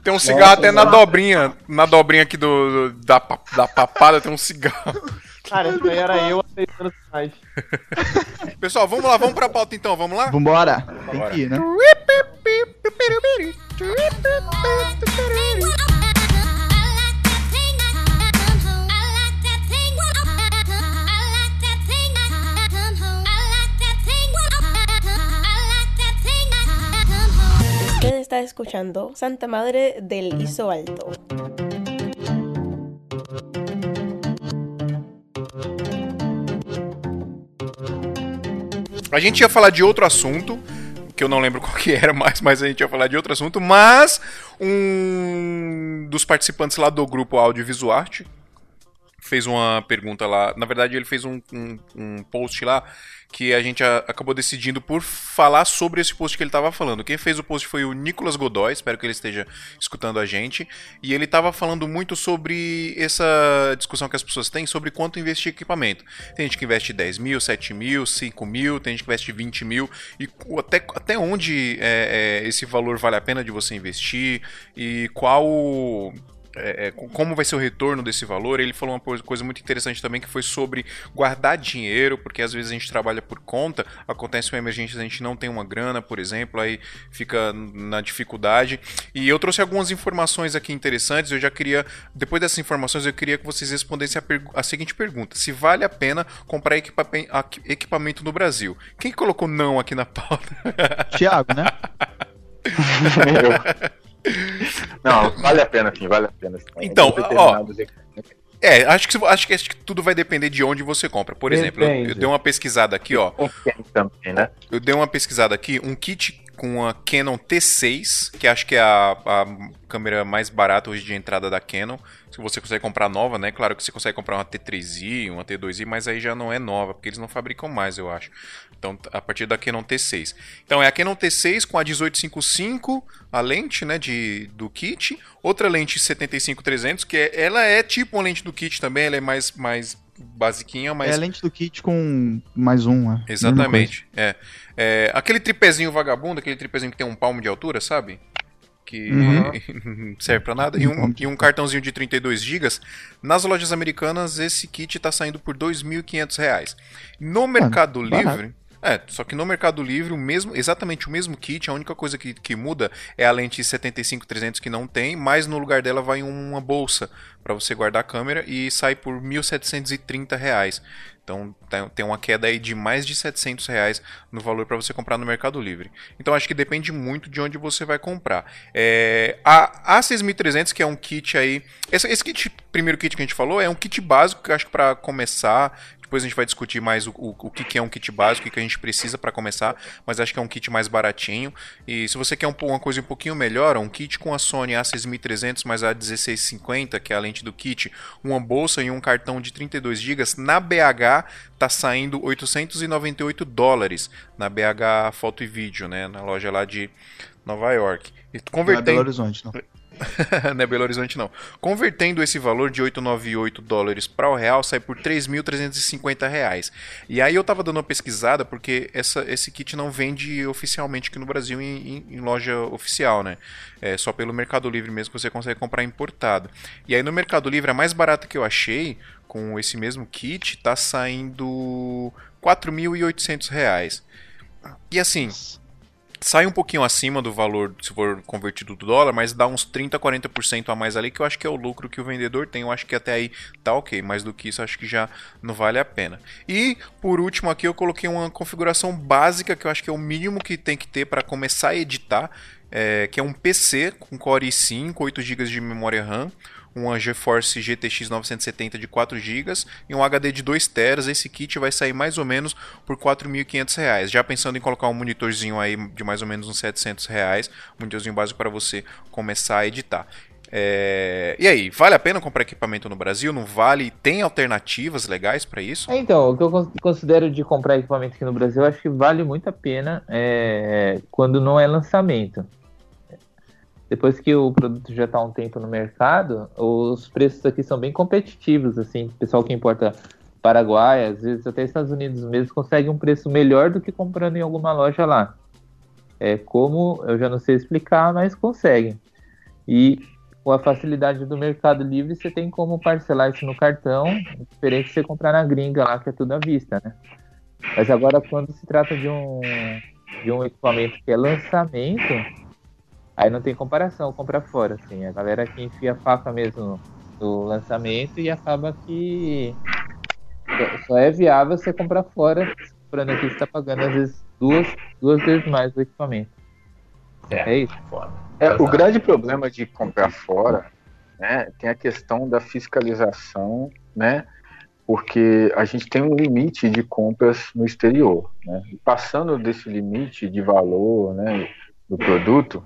Tem um cigarro até na dobrinha. Na dobrinha aqui do, do- da, da papada tem um cigarro. Cara, isso aí era eu há seis anos atrás. Pessoal, vamos lá, vamos pra pauta então, vamos lá? Vambora! Tem que ir, né? Usted está escuchando Santa Madre del Iso Alto. A gente ia falar de outro assunto, que eu não lembro *laughs* qual que era mais, mas a gente ia falar de outro assunto, mas um dos participantes lá do grupo Audiovisual Arte fez uma pergunta lá. Na verdade, ele fez um, um, um post lá que a gente a, acabou decidindo por falar sobre esse post que ele estava falando. Quem fez o post foi o Nicolas Godoy, espero que ele esteja escutando a gente. E ele estava falando muito sobre essa discussão que as pessoas têm sobre quanto investir em equipamento. Tem gente que investe 10 mil, 7 mil, 5 mil, tem gente que investe 20 mil. E até, até onde é, é, esse valor vale a pena de você investir e qual é, é, como vai ser o retorno desse valor. Ele falou uma coisa muito interessante também que foi sobre guardar dinheiro, porque às vezes a gente trabalha por conta, acontece uma emergência, a gente não tem uma grana, por exemplo, aí fica na dificuldade. E eu trouxe algumas informações aqui interessantes. Eu já queria, depois dessas informações, eu queria que vocês respondessem a, a seguinte pergunta: se vale a pena comprar equipamento no Brasil? Quem colocou não aqui na pauta? Tiago, né? *laughs* Não, vale a pena, sim, vale a pena. Então, ó, é, acho que, acho, que, acho que tudo vai depender de onde você compra. Por exemplo, eu, eu, dei uma pesquisada aqui, ó. Também, né? Eu dei uma pesquisada aqui, um kit com a Canon T6, que acho que é a, a câmera mais barata hoje de entrada da Canon. Se você consegue comprar nova, né? Claro que você consegue comprar uma T3i, uma T2i, mas aí já não é nova, porque eles não fabricam mais, eu acho. Então, a partir da Canon T6. Então, é a Canon T6 com a 1855, a lente, né, de, do kit. Outra lente 75-300, que é, ela é tipo uma lente do kit também, ela é mais, mais basiquinha, mas... É a lente do kit com mais um, é. Exatamente, é. é. Aquele tripézinho vagabundo, aquele tripézinho que tem um palmo de altura, sabe? Que uhum. *laughs* serve para nada, e um, e um cartãozinho de 32 GB. Nas lojas americanas, esse kit está saindo por R$ 2.500. No Mercado Livre, é, só que no Mercado Livre, o mesmo, exatamente o mesmo kit, a única coisa que, que muda é a lente 75-300 que não tem, mas no lugar dela vai uma bolsa para você guardar a câmera e sai por 1.730 reais. Então tem uma queda aí de mais de 700 reais no valor para você comprar no Mercado Livre. Então acho que depende muito de onde você vai comprar. É, a A6300, que é um kit aí. Esse, esse kit, primeiro kit que a gente falou, é um kit básico que acho que para começar depois a gente vai discutir mais o, o, o que, é um kit básico, o que a gente precisa para começar, mas acho que é um kit mais baratinho. E se você quer um, uma coisa um pouquinho melhor, um kit com a Sony A6300 mais a 1650, que é a lente do kit, uma bolsa e um cartão de 32 GB, na BH tá saindo 898 dólares na BH Foto e Vídeo, né, na loja lá de Nova York. E convertendo... Não Belo Horizonte, não. *laughs* não é Belo Horizonte não. Convertendo esse valor de 898 dólares para o real, sai por 3.350 reais. E aí eu tava dando uma pesquisada porque essa, esse kit não vende oficialmente aqui no Brasil em, em, em loja oficial, né? É só pelo Mercado Livre mesmo que você consegue comprar importado. E aí no Mercado Livre a mais barata que eu achei com esse mesmo kit tá saindo 4.800 reais. E assim, sai um pouquinho acima do valor se for convertido do dólar, mas dá uns 30, 40% a mais ali, que eu acho que é o lucro que o vendedor tem. Eu acho que até aí tá ok, mais do que isso acho que já não vale a pena. E por último aqui eu coloquei uma configuração básica que eu acho que é o mínimo que tem que ter para começar a editar, é, que é um PC com Core i5, 8 GB de memória RAM uma GeForce GTX 970 de 4 GB e um HD de 2 TB. Esse kit vai sair mais ou menos por R$ 4.500. Já pensando em colocar um monitorzinho aí de mais ou menos uns 700 reais, um monitorzinho básico para você começar a editar. É... E aí, vale a pena comprar equipamento no Brasil? Não vale? Tem alternativas legais para isso? É, então, o que eu considero de comprar equipamento aqui no Brasil, acho que vale muito a pena é, quando não é lançamento. Depois que o produto já está um tempo no mercado, os preços aqui são bem competitivos, assim, pessoal que importa Paraguai, às vezes até Estados Unidos mesmo, consegue um preço melhor do que comprando em alguma loja lá. É como, eu já não sei explicar, mas conseguem. E com a facilidade do Mercado Livre, você tem como parcelar isso no cartão, diferente de você comprar na gringa lá, que é tudo à vista, né? Mas agora, quando se trata de um, de um equipamento que é lançamento, Aí não tem comparação, compra fora, assim. A galera que enfia a faca mesmo no lançamento e acaba que só é viável você comprar fora, comprando aqui você tá pagando às vezes duas, duas vezes mais o equipamento. É, é isso. É, o grande problema de comprar fora, né, tem a questão da fiscalização, né, porque a gente tem um limite de compras no exterior, né, passando desse limite de valor, né, do produto,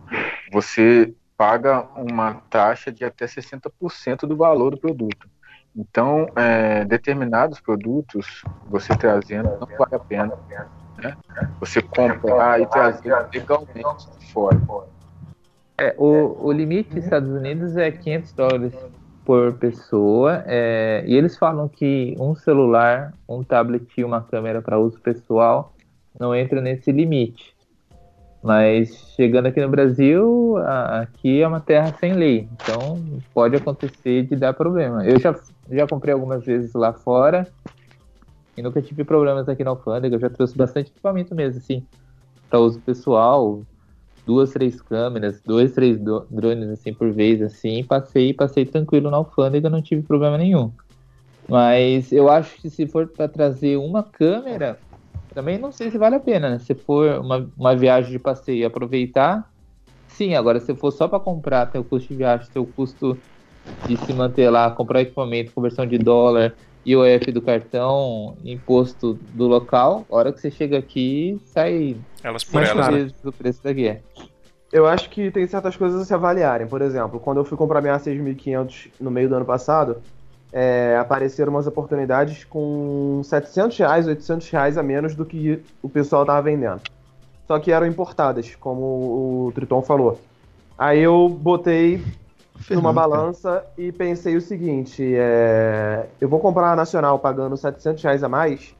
você paga uma taxa de até 60% do valor do produto. Então, é, determinados produtos, você trazendo, não vale a pena. Né? Você comprar e trazer legalmente de fora. É, o, o limite dos Estados Unidos é 500 dólares por pessoa, é, e eles falam que um celular, um tablet e uma câmera para uso pessoal não entra nesse limite. Mas chegando aqui no Brasil, a- aqui é uma terra sem lei, então pode acontecer de dar problema. Eu já, já comprei algumas vezes lá fora e nunca tive problemas aqui na alfândega. Eu já trouxe bastante equipamento mesmo, assim, para uso pessoal, duas, três câmeras, dois, três drones assim por vez, assim, passei, passei tranquilo na alfândega, não tive problema nenhum. Mas eu acho que se for para trazer uma câmera, também não sei se vale a pena, né? Se for uma, uma viagem de passeio e aproveitar, sim. Agora, se for só para comprar, tem o custo de viagem, tem o custo de se manter lá, comprar equipamento, conversão de dólar, IOF do cartão, imposto do local, a hora que você chega aqui, sai Elas por elas. né? vezes o preço da guia. Eu acho que tem certas coisas a se avaliarem. Por exemplo, quando eu fui comprar minha 6500 no meio do ano passado, é, apareceram umas oportunidades com 700 reais, 800 reais a menos do que o pessoal tava vendendo. Só que eram importadas, como o Triton falou. Aí eu botei numa Fernando, cara. balança e pensei o seguinte: é, eu vou comprar a Nacional pagando 700 reais a mais,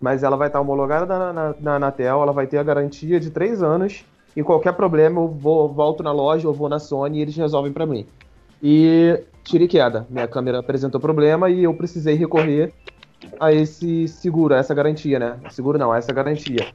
mas ela vai estar homologada na, na, na Anatel, ela vai ter a garantia de 3 anos. E qualquer problema eu vou, volto na loja, eu vou na Sony e eles resolvem pra mim. E tire queda. Minha câmera apresentou problema e eu precisei recorrer a esse seguro, a essa garantia, né? Seguro não, a essa garantia.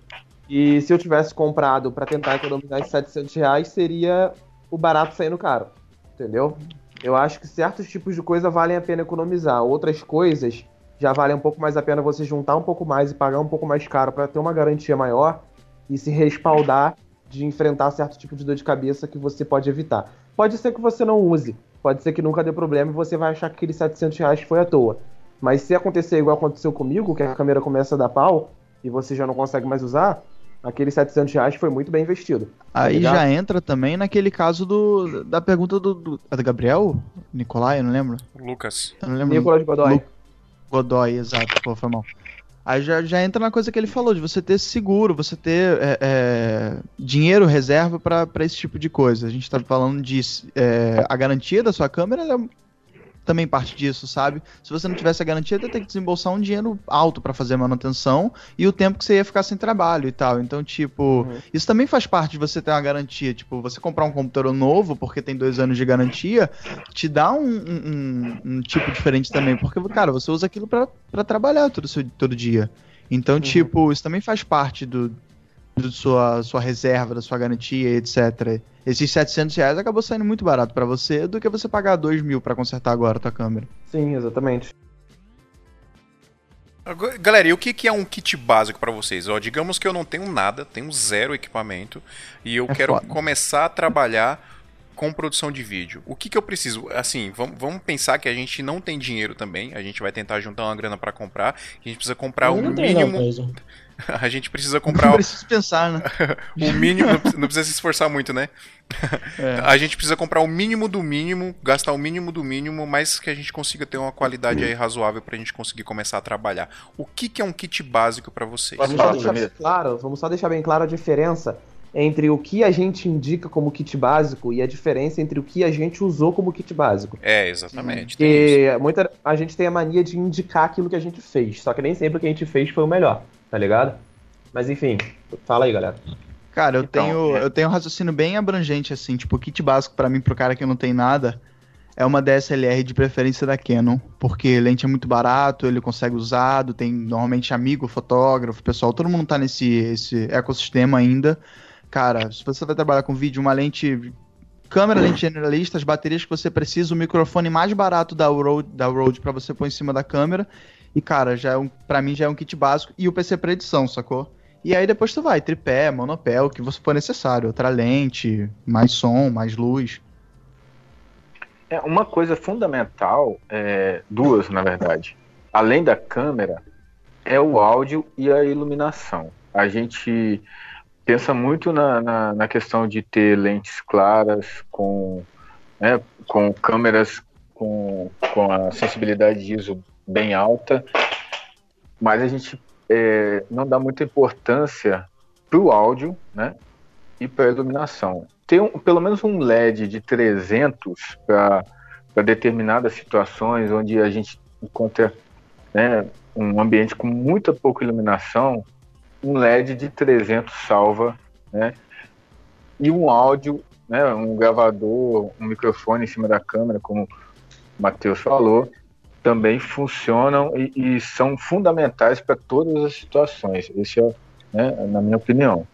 E se eu tivesse comprado pra tentar economizar esses 700 reais, seria o barato saindo caro. Entendeu? Eu acho que certos tipos de coisa valem a pena economizar. Outras coisas já valem um pouco mais a pena você juntar um pouco mais e pagar um pouco mais caro para ter uma garantia maior e se respaldar de enfrentar certo tipo de dor de cabeça que você pode evitar. Pode ser que você não use, pode ser que nunca dê problema e você vai achar que aqueles 700 reais foi à toa. Mas se acontecer igual aconteceu comigo, que a câmera começa a dar pau e você já não consegue mais usar, aqueles 700 reais foi muito bem investido. Aí ligado? já entra também naquele caso do, da pergunta do, do, é do Gabriel? Nicolai, eu não lembro. Lucas. Eu não lembro. Nicolas Godoy. Lu- Godoy, exato. Pô, foi mal. Aí já, já entra na coisa que ele falou, de você ter seguro, você ter é, é, dinheiro reserva pra esse tipo de coisa. A gente tá falando de é, a garantia da sua câmera é também parte disso, sabe? Se você não tivesse a garantia, ia ter que desembolsar um dinheiro alto pra fazer a manutenção e o tempo que você ia ficar sem trabalho e tal. Então, tipo, isso também faz parte de você ter uma garantia. Tipo, você comprar um computador novo, porque tem dois anos de garantia, te dá um, um- um- tipo diferente também. Porque, cara, você usa aquilo pra trabalhar todo, seu- todo dia. Então, tipo, isso também faz parte do, do sua, sua reserva, da sua garantia, etc. Esses 700 reais acabou saindo muito barato pra você do que você pagar 2 mil pra consertar agora a tua câmera. Sim, exatamente. Galera, e o que, que é um kit básico pra vocês? Ó, digamos que eu não tenho nada, tenho zero equipamento e eu É quero foda. começar a trabalhar com produção de vídeo. O que, que eu preciso? Assim, vamos, vamos pensar que a gente não tem dinheiro também. A gente vai tentar juntar uma grana pra comprar. A gente precisa comprar Eu o não tenho, não, mínimo. *laughs* a gente precisa comprar o- preciso pensar, né? *laughs* o mínimo. não precisa- Não precisa se esforçar muito, né? É. *laughs* A gente precisa comprar o mínimo do mínimo, gastar o mínimo do mínimo, mas que a gente consiga ter uma qualidade aí razoável pra gente conseguir começar a trabalhar. O que, que é um kit básico pra vocês? Vamos só deixar bem claro, vamos só deixar bem claro a diferença entre o que a gente indica como kit básico e a diferença entre o que a gente usou como kit básico. É, exatamente. Porque muita, a gente tem a mania de indicar aquilo que a gente fez, só que nem sempre o que a gente fez foi o melhor, tá ligado? Mas enfim, fala aí, galera. Cara, eu Então, tenho é. eu tenho um raciocínio bem abrangente assim, tipo, o kit básico pra mim pro cara que não tem nada é uma DSLR de preferência da Canon, porque lente é muito barato, ele consegue usado, tem normalmente amigo, fotógrafo, pessoal, todo mundo tá nesse esse ecossistema ainda. Cara, se você vai trabalhar com vídeo, uma lente câmera, lente generalista, as baterias que você precisa, o microfone mais barato da Rode, da Rode para você pôr em cima da câmera. E cara, já é um, para mim já é um kit básico e o PC pra edição, sacou? E aí depois tu vai, tripé, monopé, o que você for necessário. Outra lente, mais som, mais luz. É, uma coisa fundamental, é, duas na verdade, além da câmera, é o áudio e a iluminação. A gente, pensa muito na, na, na questão de ter lentes claras, com, né, com câmeras com, com a sensibilidade de ISO bem alta, mas a gente é, não dá muita importância para o áudio né, e para a iluminação. Ter um, pelo menos um LED de 300 para determinadas situações onde a gente encontra né, um ambiente com muita pouca iluminação, um LED de 300 salva, né? E um áudio, né, um gravador, um microfone em cima da câmera, como o Matheus falou, também funcionam e, e são fundamentais para todas as situações. Esse é, né, na minha opinião.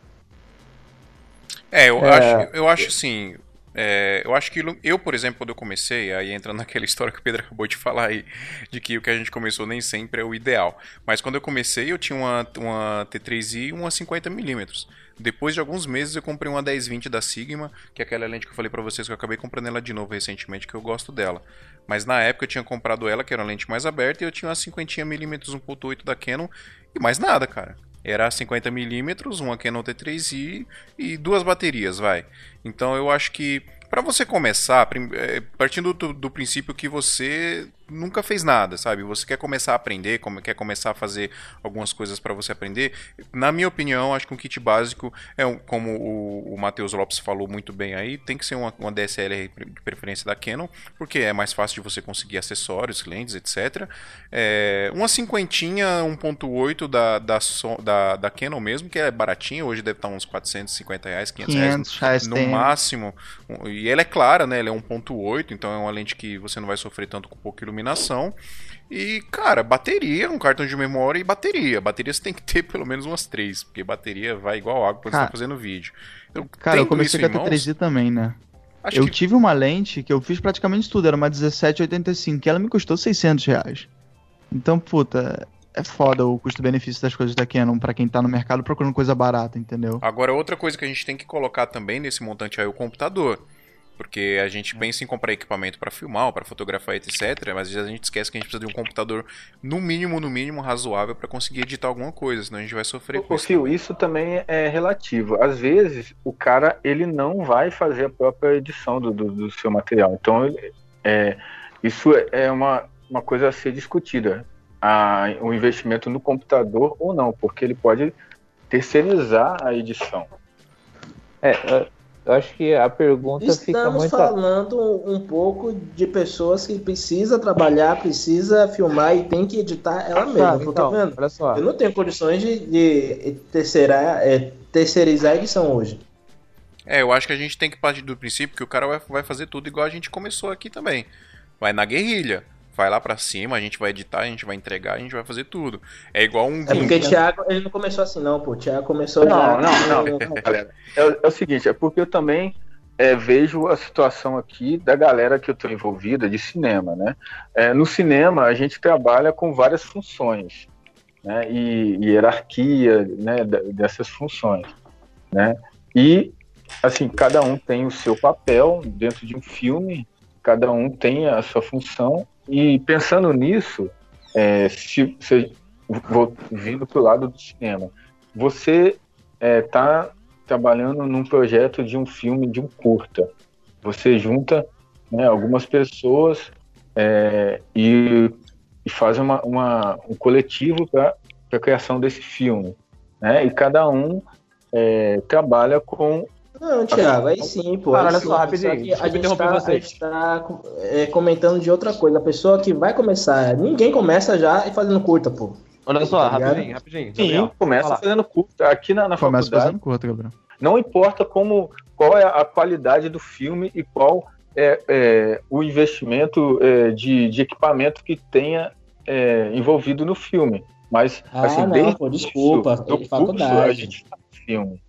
É, eu, é... Acho, eu acho assim, é, eu acho que eu, por exemplo, quando eu comecei, aí entra naquela *laughs* história que o Pedro acabou de falar aí, de que o que a gente começou nem sempre é o ideal. Mas quando eu comecei, eu tinha uma, uma T3i e uma 50mm. Depois de alguns meses, eu comprei uma 1020 da Sigma, que é aquela lente que eu falei para vocês que eu acabei comprando ela de novo recentemente, que eu gosto dela. Mas na época eu tinha comprado ela, que era uma lente mais aberta, e eu tinha uma 50mm 1.8 da Canon, e mais nada, cara. Era 50mm, uma Canon T3i e duas baterias, vai. Então eu acho que para você começar, é, partindo do, do, princípio que você nunca fez nada, sabe? Você quer começar a aprender, como quer começar a fazer algumas coisas para você aprender. Na minha opinião, acho que um kit básico é um, como o, o Matheus Lopes falou muito bem aí, tem que ser uma, uma DSLR de preferência da Canon, porque é mais fácil de você conseguir acessórios, lentes, etc. É, uma cinquentinha 1.8 da, da, da, da Canon mesmo, que é baratinha, hoje deve estar uns 450 reais, 500, 500 reais no tem. máximo. E ela é clara, né? Ela é 1.8, então é uma lente que você não vai sofrer tanto com pouca iluminação. E, cara, bateria, um cartão de memória e bateria. Bateria você tem que ter *laughs* pelo menos umas três, porque bateria vai igual água quando você tá fazendo vídeo. Eu cara, eu comecei com a T3i também, né? Acho eu que... tive uma lente que eu fiz praticamente tudo, era uma 1785, que ela me custou 600 reais. Então, puta, é foda o custo-benefício das coisas da Canon para quem tá no mercado procurando coisa barata, entendeu? Agora, outra coisa que a gente tem que colocar também nesse montante aí é o computador. Porque a gente pensa em comprar equipamento para filmar, para fotografar, etc. Mas às vezes a gente esquece que a gente precisa de um computador, no mínimo, no mínimo, razoável para conseguir editar alguma coisa, senão a gente vai sofrer com isso. Fio, isso também é relativo. Às vezes, o cara ele não vai fazer a própria edição do, do, do seu material. Então, ele, é, isso é uma, uma coisa a ser discutida. A, o investimento no computador ou não, porque ele pode terceirizar a edição. É, eu acho que a pergunta Estamos fica muito... falando um pouco de pessoas que precisa trabalhar, precisa filmar e tem que editar ela mesma. Tá, então, vendo? Olha só. Eu não tenho condições de, de terceirar, é, terceirizar a edição hoje. É, eu acho que a gente tem que partir do princípio que o cara vai, vai fazer tudo igual a gente começou aqui também. Vai na guerrilha vai lá para cima, a gente vai editar, a gente vai entregar, a gente vai fazer tudo. É igual um. É porque o Thiago, ele não começou assim, não, pô. O Thiago começou não, já. Não, não, não. *laughs* *laughs* galera. É, é, o seguinte, é porque eu também é, vejo a situação aqui da galera que eu estou envolvida de cinema, né? É, no cinema, a gente trabalha com várias funções, né? E, e hierarquia, né? Dessas funções, né? E, assim, cada um tem o seu papel dentro de um filme, cada um tem a sua função e pensando nisso, é, se, se, vou vindo para o lado do cinema, você está é, tá trabalhando num projeto de um filme, de um curta. Você junta né, algumas pessoas é, e, e, faz uma, uma, um coletivo para a criação desse filme. Né? E cada um é, trabalha com não, Thiago, aí sim, pô. Cara, olha só, rapidinho. A gente está tá, é, comentando de outra coisa. A pessoa que vai começar, ninguém começa já e fazendo curta, pô. Olha só, tá rapidinho, rapidinho. Sim, Gabriel, começa fazendo curta. Aqui na, na começa faculdade. fazendo curta, Gabriel. Não importa como, qual é a qualidade do filme e qual é, é o investimento é, de, de equipamento que tenha é, envolvido no filme. Mas, ah, assim, não, desde pô, desculpa, do curso, a gente faz filme.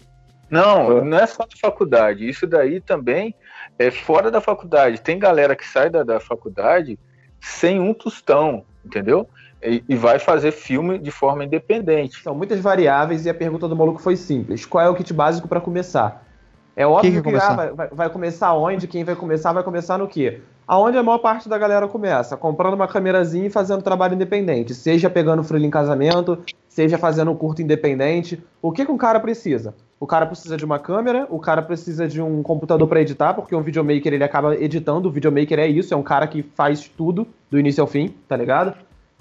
Não, não é só da faculdade. Isso daí também é fora da faculdade. Tem galera que sai da, da faculdade sem um tostão, entendeu? E, e, vai fazer filme de forma independente. São muitas variáveis e a pergunta do maluco foi simples. Qual é o kit básico para começar? É óbvio que, que ah, vai, vai, começar onde? Quem vai começar vai começar no quê? Aonde a maior parte da galera começa? Comprando uma câmerazinha e fazendo trabalho independente. Seja pegando frilho em casamento, seja fazendo um curto independente. O que, que um cara precisa? O cara precisa de uma câmera, o cara precisa de um computador para editar, porque um videomaker ele acaba editando. O videomaker é isso, é um cara que faz tudo, do início ao fim, tá ligado?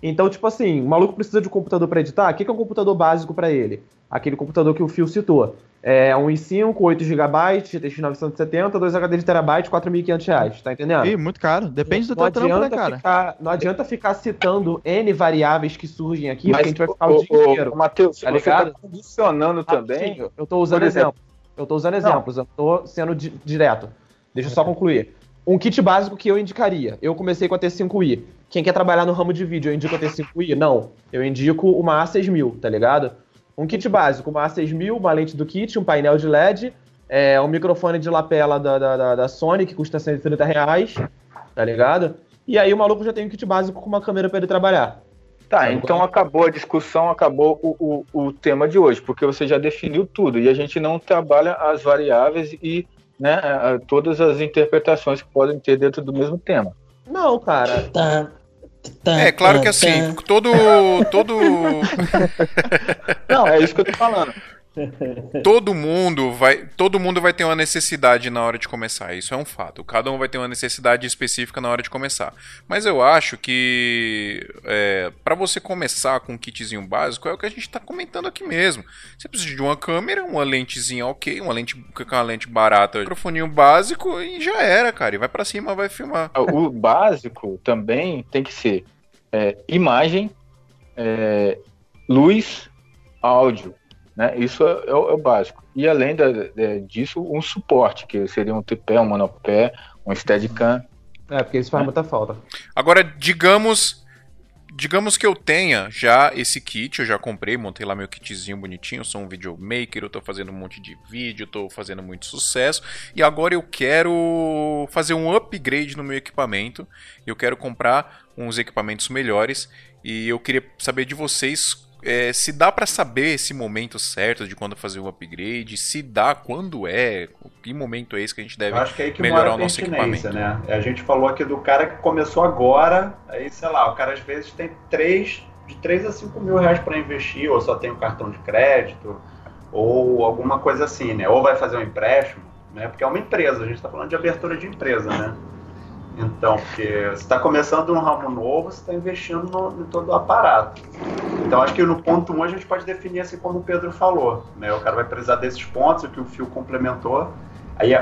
Então, tipo assim, o maluco precisa de um computador para editar. O que, que é um computador básico para ele? Aquele computador que o Fio citou. É um i5, 8 GB, GTX 970, 2 HD de terabyte, 4.500 reais, tá entendendo? Ih, muito caro. Depende do não teu trampo, né, adianta cara? Ficar, não adianta ficar citando N variáveis que surgem aqui, Mas, porque a gente vai ficar ô, o dia inteiro. Matheus, Tá você tá condicionando também. Rapidinho, Eu tô usando exemplo. exemplos. Eu tô usando exemplos, eu tô sendo di- direto. Deixa eu só concluir. Um kit básico que eu indicaria. Eu comecei com a T5i. Quem quer trabalhar no ramo de vídeo, eu indico a T5i? Não. Eu indico uma A6000, tá ligado? Um kit básico, uma A6000, uma lente do kit, um painel de LED, é, um microfone de lapela da, da, da, da Sony, que custa 130 reais, tá ligado? E aí o maluco já tem um kit básico com uma câmera pra ele trabalhar. Tá, então acabou a discussão, acabou o, o, o tema de hoje, porque você já definiu tudo e a gente não trabalha as variáveis e né, todas as interpretações que podem ter dentro do mesmo tema. Não, cara. Tá, tá, É, claro tá, que assim, tá. todo, todo, *laughs* Não, é isso que eu tô falando. Todo mundo vai, todo mundo vai ter uma necessidade na hora de começar. Isso é um fato. Cada um vai ter uma necessidade específica na hora de começar. Mas eu acho que é, para você começar com um kitzinho básico é o que a gente está comentando aqui mesmo. Você precisa de uma câmera, uma lentezinha ok, uma lente com uma lente barata, um microfoninho básico e já era, cara. E vai para cima, vai filmar. O básico também tem que ser é, imagem, é, luz, áudio. Né? Isso é, é o, é o básico. E além da- de- disso, um suporte, que seria um tripé, um monopé, um steadicam. É, porque isso faz muita falta. Agora, digamos. Digamos que eu tenha já esse kit, eu já comprei, montei lá meu kitzinho bonitinho, sou um videomaker, eu tô fazendo um monte de vídeo, tô fazendo muito sucesso, e agora eu quero fazer um upgrade no meu equipamento, eu quero comprar uns equipamentos melhores, e eu queria saber de vocês é, se dá pra saber esse momento certo de quando fazer um upgrade, se dá, quando é, que momento é esse que a gente deve Eu acho que é aí que melhorar mora a o nosso equipamento. né? A gente falou aqui do cara que começou agora, aí, sei lá, o cara às vezes tem três, de 3 a 5 mil reais para investir, ou só tem um cartão de crédito, ou alguma coisa assim, né? Ou vai fazer um empréstimo, né? Porque é uma empresa, a gente está falando de abertura de empresa, né? Então, porque você está começando um ramo novo, você está investindo no, em todo o aparato. Então, acho que no ponto 1 um, a gente pode definir assim como o Pedro falou, né? O cara vai precisar desses pontos, o que o Fio complementou. Aí,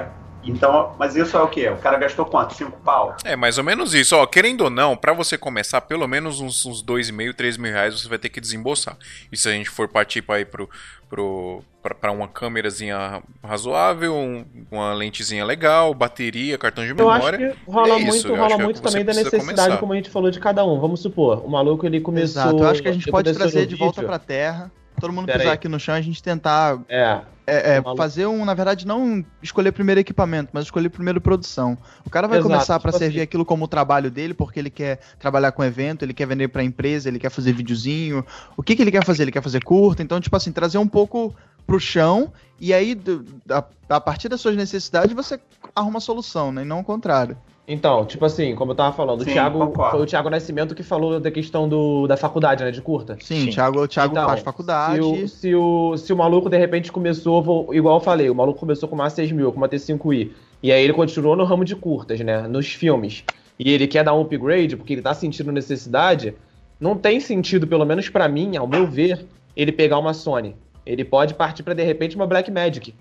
então, mas isso é o quê? O cara gastou quanto? Cinco pau? É, mais ou menos isso. Ó, querendo ou não, pra você começar, pelo menos uns, uns 2,5, 3 mil reais você vai ter que desembolsar. E se a gente for partir pra ir pro, pro, pra, pra uma câmerazinha razoável, um- uma lentezinha legal, bateria, cartão de Eu acho memória. que rola é muito, rola acho que é muito que também da necessidade, começar. como a gente falou, de cada um. Vamos supor, o maluco ele começou. Exato, eu acho que a gente pode trazer de volta vídeo. pra terra. Todo mundo Pera pisar aí. aqui no chão e a gente tentar É, é, é, fazer um, na verdade, não escolher primeiro equipamento, mas escolher primeiro produção. O cara vai Exato, começar pra tipo servir assim. aquilo como o trabalho dele, porque ele quer trabalhar com evento, ele quer vender pra empresa, ele quer fazer videozinho. O que, que ele quer fazer? Ele quer fazer curta, então, tipo assim, trazer um pouco pro chão e aí, do- a, a partir das suas necessidades, você arruma a solução, né? E não o contrário. Então, tipo assim, como eu tava falando, Sim, o Thiago, concordo. foi o Thiago Nascimento que falou da questão do, da faculdade, né, de curta. Sim, Sim. o Thiago, o Thiago Então, faz faculdade. Se o, se, o, se o maluco de repente começou, vou- igual eu falei, o maluco começou com uma A6000, com uma T5i, e aí ele continuou no ramo de curtas, né, nos filmes, e ele quer dar um upgrade porque ele tá sentindo necessidade, não tem sentido, pelo menos pra mim, ao meu ver, ele pegar uma Sony. Ele pode partir pra de repente uma Blackmagic,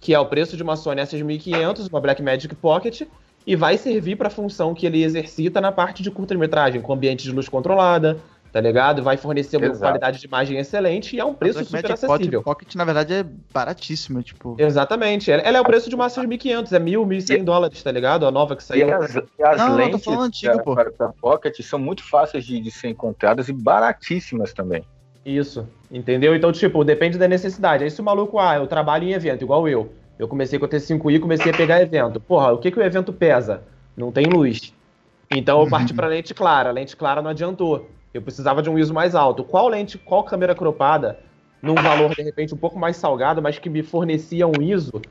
que é o preço de uma Sony A6500, uma Blackmagic Pocket, e vai servir pra função que ele exercita na parte de curta-metragem, com ambiente de luz controlada, tá ligado? Vai fornecer uma Exato. qualidade de imagem excelente e é um preço Black super acessível. Pocket, Pocket, na verdade, é baratíssima, tipo... Exatamente. Ela ela é o preço de uma 6500, é 1.000, 1.100 dólares, tá ligado? A nova que E saiu. as, e as Não, não, tô lentes falando antiga, da- pô. pra, pra Pocket são muito fáceis de, de ser encontradas e baratíssimas também. Isso, entendeu? Então, tipo, depende da necessidade. Aí se o maluco, ah, eu trabalho em evento, igual eu. Eu comecei com a T5i e comecei a pegar evento. Porra, o que, que o evento pesa? Não tem luz. Então eu parti pra *laughs* lente clara. A lente clara não adiantou. Eu precisava de um ISO mais alto. Qual lente, qual câmera cropada, num valor, de repente, um pouco mais salgado, mas que me fornecia um ISO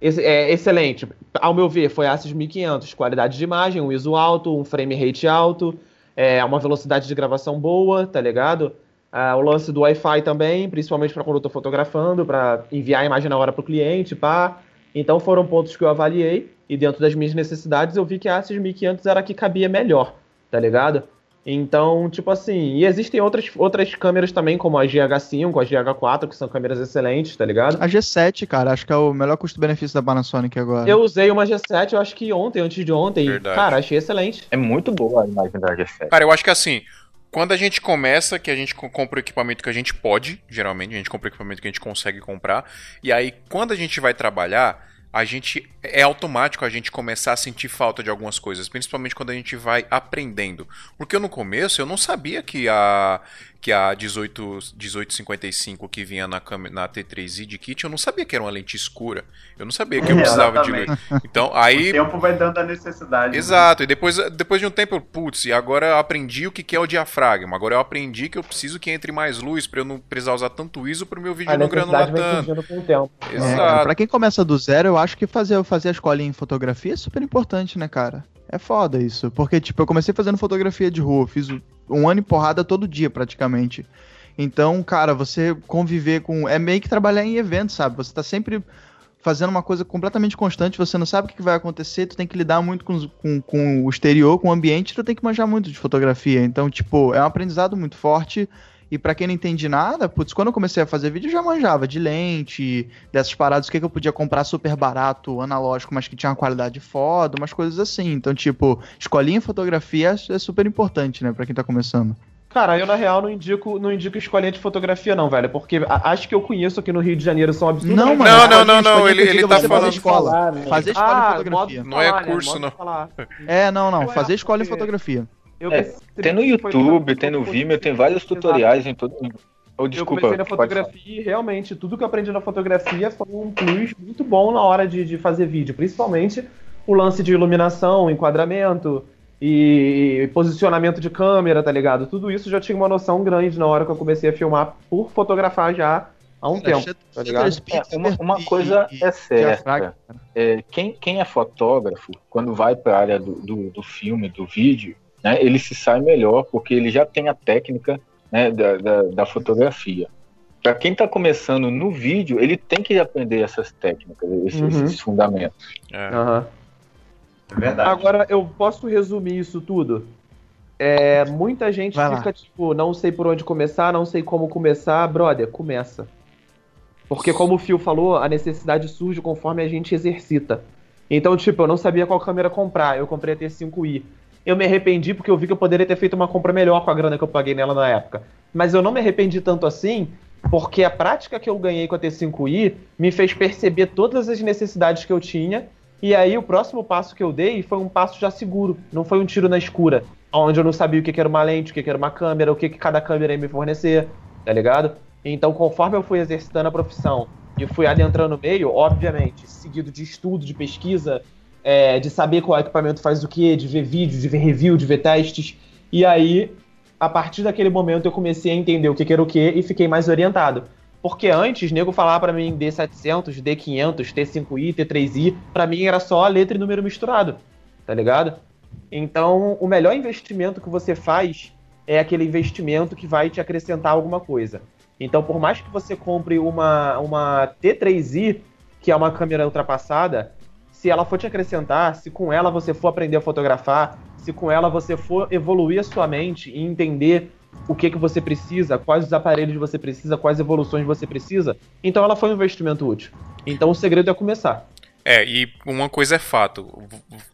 Esse- é excelente. Ao meu ver, foi ASUS 1500, qualidade de imagem, um ISO alto, um frame rate alto, é, uma velocidade de gravação boa, tá ligado? Ah, o lance do Wi-Fi também, principalmente para quando eu tô fotografando, para enviar a imagem na hora pro cliente, pá. Então foram pontos que eu avaliei e dentro das minhas necessidades eu vi que a ASUS 1500 era a que cabia melhor, tá ligado? Então, tipo assim, e existem outras, outras câmeras também, como a GH5, a GH4, que são câmeras excelentes, tá ligado? A G7, cara, acho que é o melhor custo-benefício da Panasonic agora. Eu usei uma G7, eu acho que ontem, antes de ontem. Verdade. Cara, achei excelente. É muito boa a imagem da G7. Cara, eu acho que assim, quando a gente começa, que a gente co- compra o equipamento que a gente pode, geralmente, a gente compra o equipamento que a gente consegue comprar, e aí quando a gente vai trabalhar, a gente é automático a gente começar a sentir falta de algumas coisas, principalmente quando a gente vai aprendendo. Porque no começo eu não sabia que a que a 18 1855 que vinha na câmera na T3i de kit, eu não sabia que era uma lente escura. Eu não sabia que eu É, *laughs* precisava de luz. Então, aí O tempo vai dando a necessidade. né? Exato, e depois, depois de um tempo, eu, putz, e agora eu aprendi o que é o diafragma. Agora eu aprendi que eu preciso que entre mais luz pra eu não precisar usar tanto ISO pro meu vídeo A não granular tanto. com o tempo. É, Exato. pra quem começa do zero, eu acho que fazer, fazer a escolinha em fotografia é super importante, né, cara? É foda isso. Porque, tipo, eu comecei fazendo fotografia de rua, fiz um ano e porrada todo dia, praticamente. Então, cara, você conviver com. É meio que trabalhar em evento, sabe? Você tá sempre fazendo uma coisa completamente constante, você não sabe o que vai acontecer, tu tem que lidar muito com, com, com o exterior, com o ambiente, tu tem que manjar muito de fotografia. Então, tipo, é um aprendizado muito forte. E pra quem não entende nada, putz, quando eu comecei a fazer vídeo, eu já manjava de lente, dessas paradas, o que, que eu podia comprar super barato, analógico, mas que tinha uma qualidade foda, umas coisas assim. Então, tipo, escolinha em fotografia é é super importante, né, pra quem tá começando. Cara, eu na real não indico, não indico escolinha de fotografia, não, velho. Porque a- as que eu conheço aqui no Rio de Janeiro são absurdas. Não, mano. Não, não, não, não, ele- ele digo, tá falando- fazer escola. Fazer escola em Ah, fotografia. modo de Não é né? curso, não. É, não, não. É Fazer escola em porque- fotografia. Eu É, Tem no YouTube, tem no eu Vimeo, tem vários Exato. tutoriais em todo mundo. Eu desculpa, comecei na fotografia e realmente tudo que eu aprendi na fotografia foi um plus muito bom na hora de, de fazer vídeo, principalmente o lance de iluminação, enquadramento e posicionamento de câmera, tá ligado? Tudo isso já tinha uma noção grande na hora que eu comecei a filmar por fotografar já há um tempo, tá ligado? É, uma, uma coisa é certa. É, quem, quem é fotógrafo, quando vai para a área do, do, do filme, do vídeo, né, ele se sai melhor porque ele já tem a técnica né, da, da, da fotografia. Para quem está começando no vídeo, ele tem que aprender essas técnicas, esses, Uhum. esses fundamentos. É. Aham. É verdade. Agora, eu posso resumir isso tudo? É, muita gente Vai lá. fica tipo, não sei por onde começar, não sei como começar. Brother, começa. Porque, como o Phil falou, a necessidade surge conforme a gente exercita. Então, tipo, eu não sabia qual câmera comprar. Eu comprei a T5i. Eu me arrependi porque eu vi que eu poderia ter feito uma compra melhor com a grana que eu paguei nela na época. Mas eu não me arrependi tanto assim, porque a prática que eu ganhei com a T5i me fez perceber todas as necessidades que eu tinha. E aí o próximo passo que eu dei foi um passo já seguro, não foi um tiro na escura, onde eu não sabia o que era uma lente, o que era uma câmera, o que cada câmera ia me fornecer, tá ligado? Então, conforme eu fui exercitando a profissão e fui adentrando no meio, obviamente, seguido de estudo, de pesquisa, é, de saber qual equipamento faz o que, de ver vídeo, de ver review, de ver testes. E aí, a partir daquele momento, eu comecei a entender o que, que era o que e fiquei mais orientado. Porque antes, nego falava pra mim D700, D500, T5i, T3i, pra mim era só letra e número misturado, tá ligado? Então, o melhor investimento que você faz é aquele investimento que vai te acrescentar alguma coisa. Então, por mais que você compre uma, uma T3i, que é uma câmera ultrapassada, se ela for te acrescentar, se com ela você for aprender a fotografar, se com ela você for evoluir a sua mente e entender o que, que você precisa, quais os aparelhos você precisa, quais evoluções você precisa, então ela foi um investimento útil. Então o segredo é começar. É, e uma coisa é fato.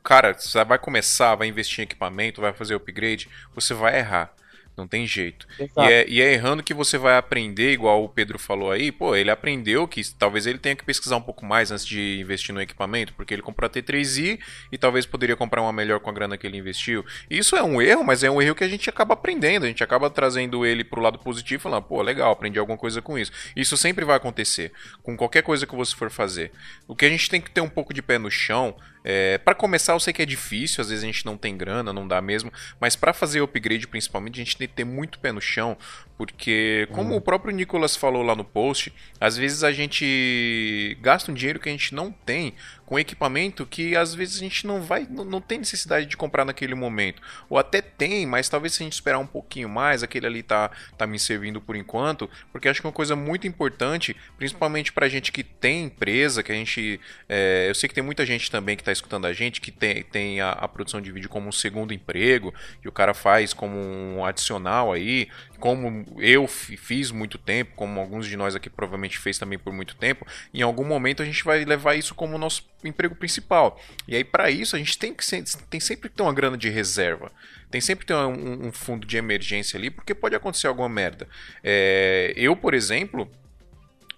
Cara, você vai começar, vai investir em equipamento, vai fazer upgrade, você vai errar. Não tem jeito. E é, e é errando que você vai aprender, igual o Pedro falou aí, pô, ele aprendeu que talvez ele tenha que pesquisar um pouco mais antes de investir no equipamento, porque ele comprou a T3i e talvez poderia comprar uma melhor com a grana que ele investiu. Isso é um erro, mas é um erro que a gente acaba aprendendo, a gente acaba trazendo ele pro lado positivo, falando, pô, legal, aprendi alguma coisa com isso. Isso sempre vai acontecer, com qualquer coisa que você for fazer. O que a gente tem que ter um pouco de pé no chão é, para começar, eu sei que é difícil, às vezes a gente não tem grana, não dá mesmo, mas para fazer upgrade principalmente, a gente tem que ter muito pé no chão, Porque, como o próprio Nicolas falou lá no post, às vezes a gente gasta um dinheiro que a gente não tem com equipamento que às vezes a gente não vai, não, não tem necessidade de comprar naquele momento. Ou até tem, mas talvez se a gente esperar um pouquinho mais, aquele ali tá, tá me servindo por enquanto. Porque acho que é uma coisa muito importante, principalmente pra gente que tem empresa, que a gente. é, eu sei que tem muita gente também que tá escutando a gente, que tem, tem a, a produção de vídeo como um segundo emprego, que o cara faz como um adicional aí, como eu fi- fiz muito tempo, como alguns de nós aqui provavelmente fez também por muito tempo, em algum momento a gente vai levar isso como nosso emprego principal. E aí para isso a gente tem que tem sempre que ter uma grana de reserva. Tem sempre que ter um, um fundo de emergência ali, porque pode acontecer alguma merda. É, eu, por exemplo,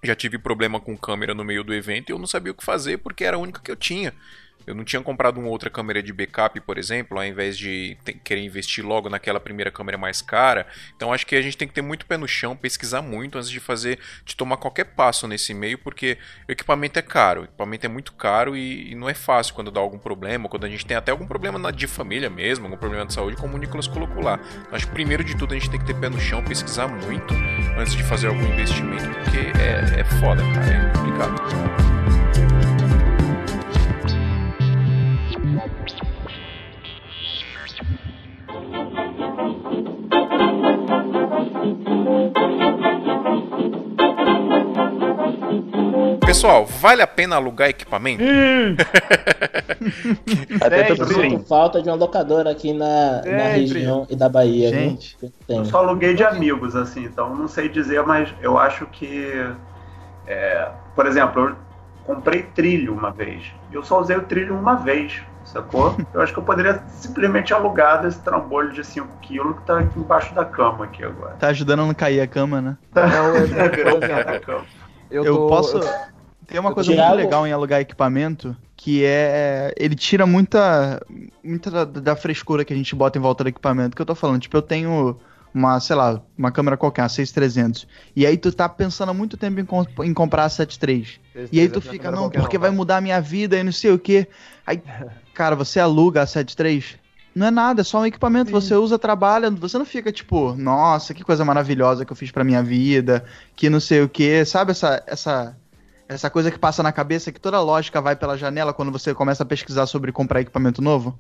já tive problema com câmera no meio do evento e eu não sabia o que fazer porque era a única que eu tinha. Eu não tinha comprado uma outra câmera de backup, por exemplo, ao invés de querer investir logo naquela primeira câmera mais cara. Então acho que a gente tem que ter muito pé no chão, pesquisar muito antes de fazer, de tomar qualquer passo nesse meio, porque o equipamento é caro, o equipamento é muito caro e, e não é fácil quando dá algum problema, quando a gente tem até algum problema na- de família mesmo, algum problema de saúde, como o Nicolas colocou lá. Então, acho que primeiro de tudo a gente tem que ter pé no chão, pesquisar muito antes de fazer algum investimento, porque é, é foda, cara, é complicado. Pessoal, vale a pena alugar equipamento? *laughs* Até Sempre. todo Sinto falta de uma locadora aqui na, na região e da Bahia. Gente. Eu só aluguei de amigos, assim, então não sei dizer, mas eu acho que. é, por exemplo, eu comprei trilho uma vez. e Eu só usei o trilho uma vez, sacou? Eu acho que eu poderia simplesmente alugar esse trambolho de 5 quilos que tá aqui embaixo da cama aqui agora. Tá ajudando a não cair a cama, né? Não, é- *laughs* Virou da cama. eu, Eu, tô- posso. eu- Tem uma coisa muito legal em alugar equipamento, que é. Ele tira muita. Muita da, da frescura que a gente bota em volta do equipamento. Que eu tô falando, tipo, eu tenho uma, sei lá, uma câmera qualquer, uma 6300. E aí tu tá pensando há muito tempo em, com- em comprar a 73. E aí tu fica, não, porque vai mudar a minha vida e não sei o quê. Aí, cara, você aluga a 73? Não é nada, é só um equipamento. Você usa, trabalha, você não fica tipo, nossa, que coisa maravilhosa que eu fiz pra minha vida, que não sei o quê. Sabe essa, essa, essa coisa que passa na cabeça que toda lógica vai pela janela quando você começa a pesquisar sobre comprar equipamento novo?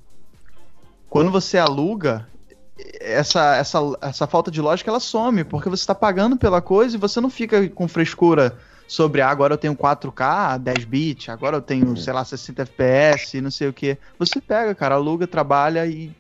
Quando você aluga, essa, essa, essa falta de lógica ela some, porque você está pagando pela coisa e você não fica com frescura sobre ah, agora eu tenho 4K, 10 bits, agora eu tenho, sei lá, 60 FPS, não sei o que. Você pega, cara, aluga, trabalha e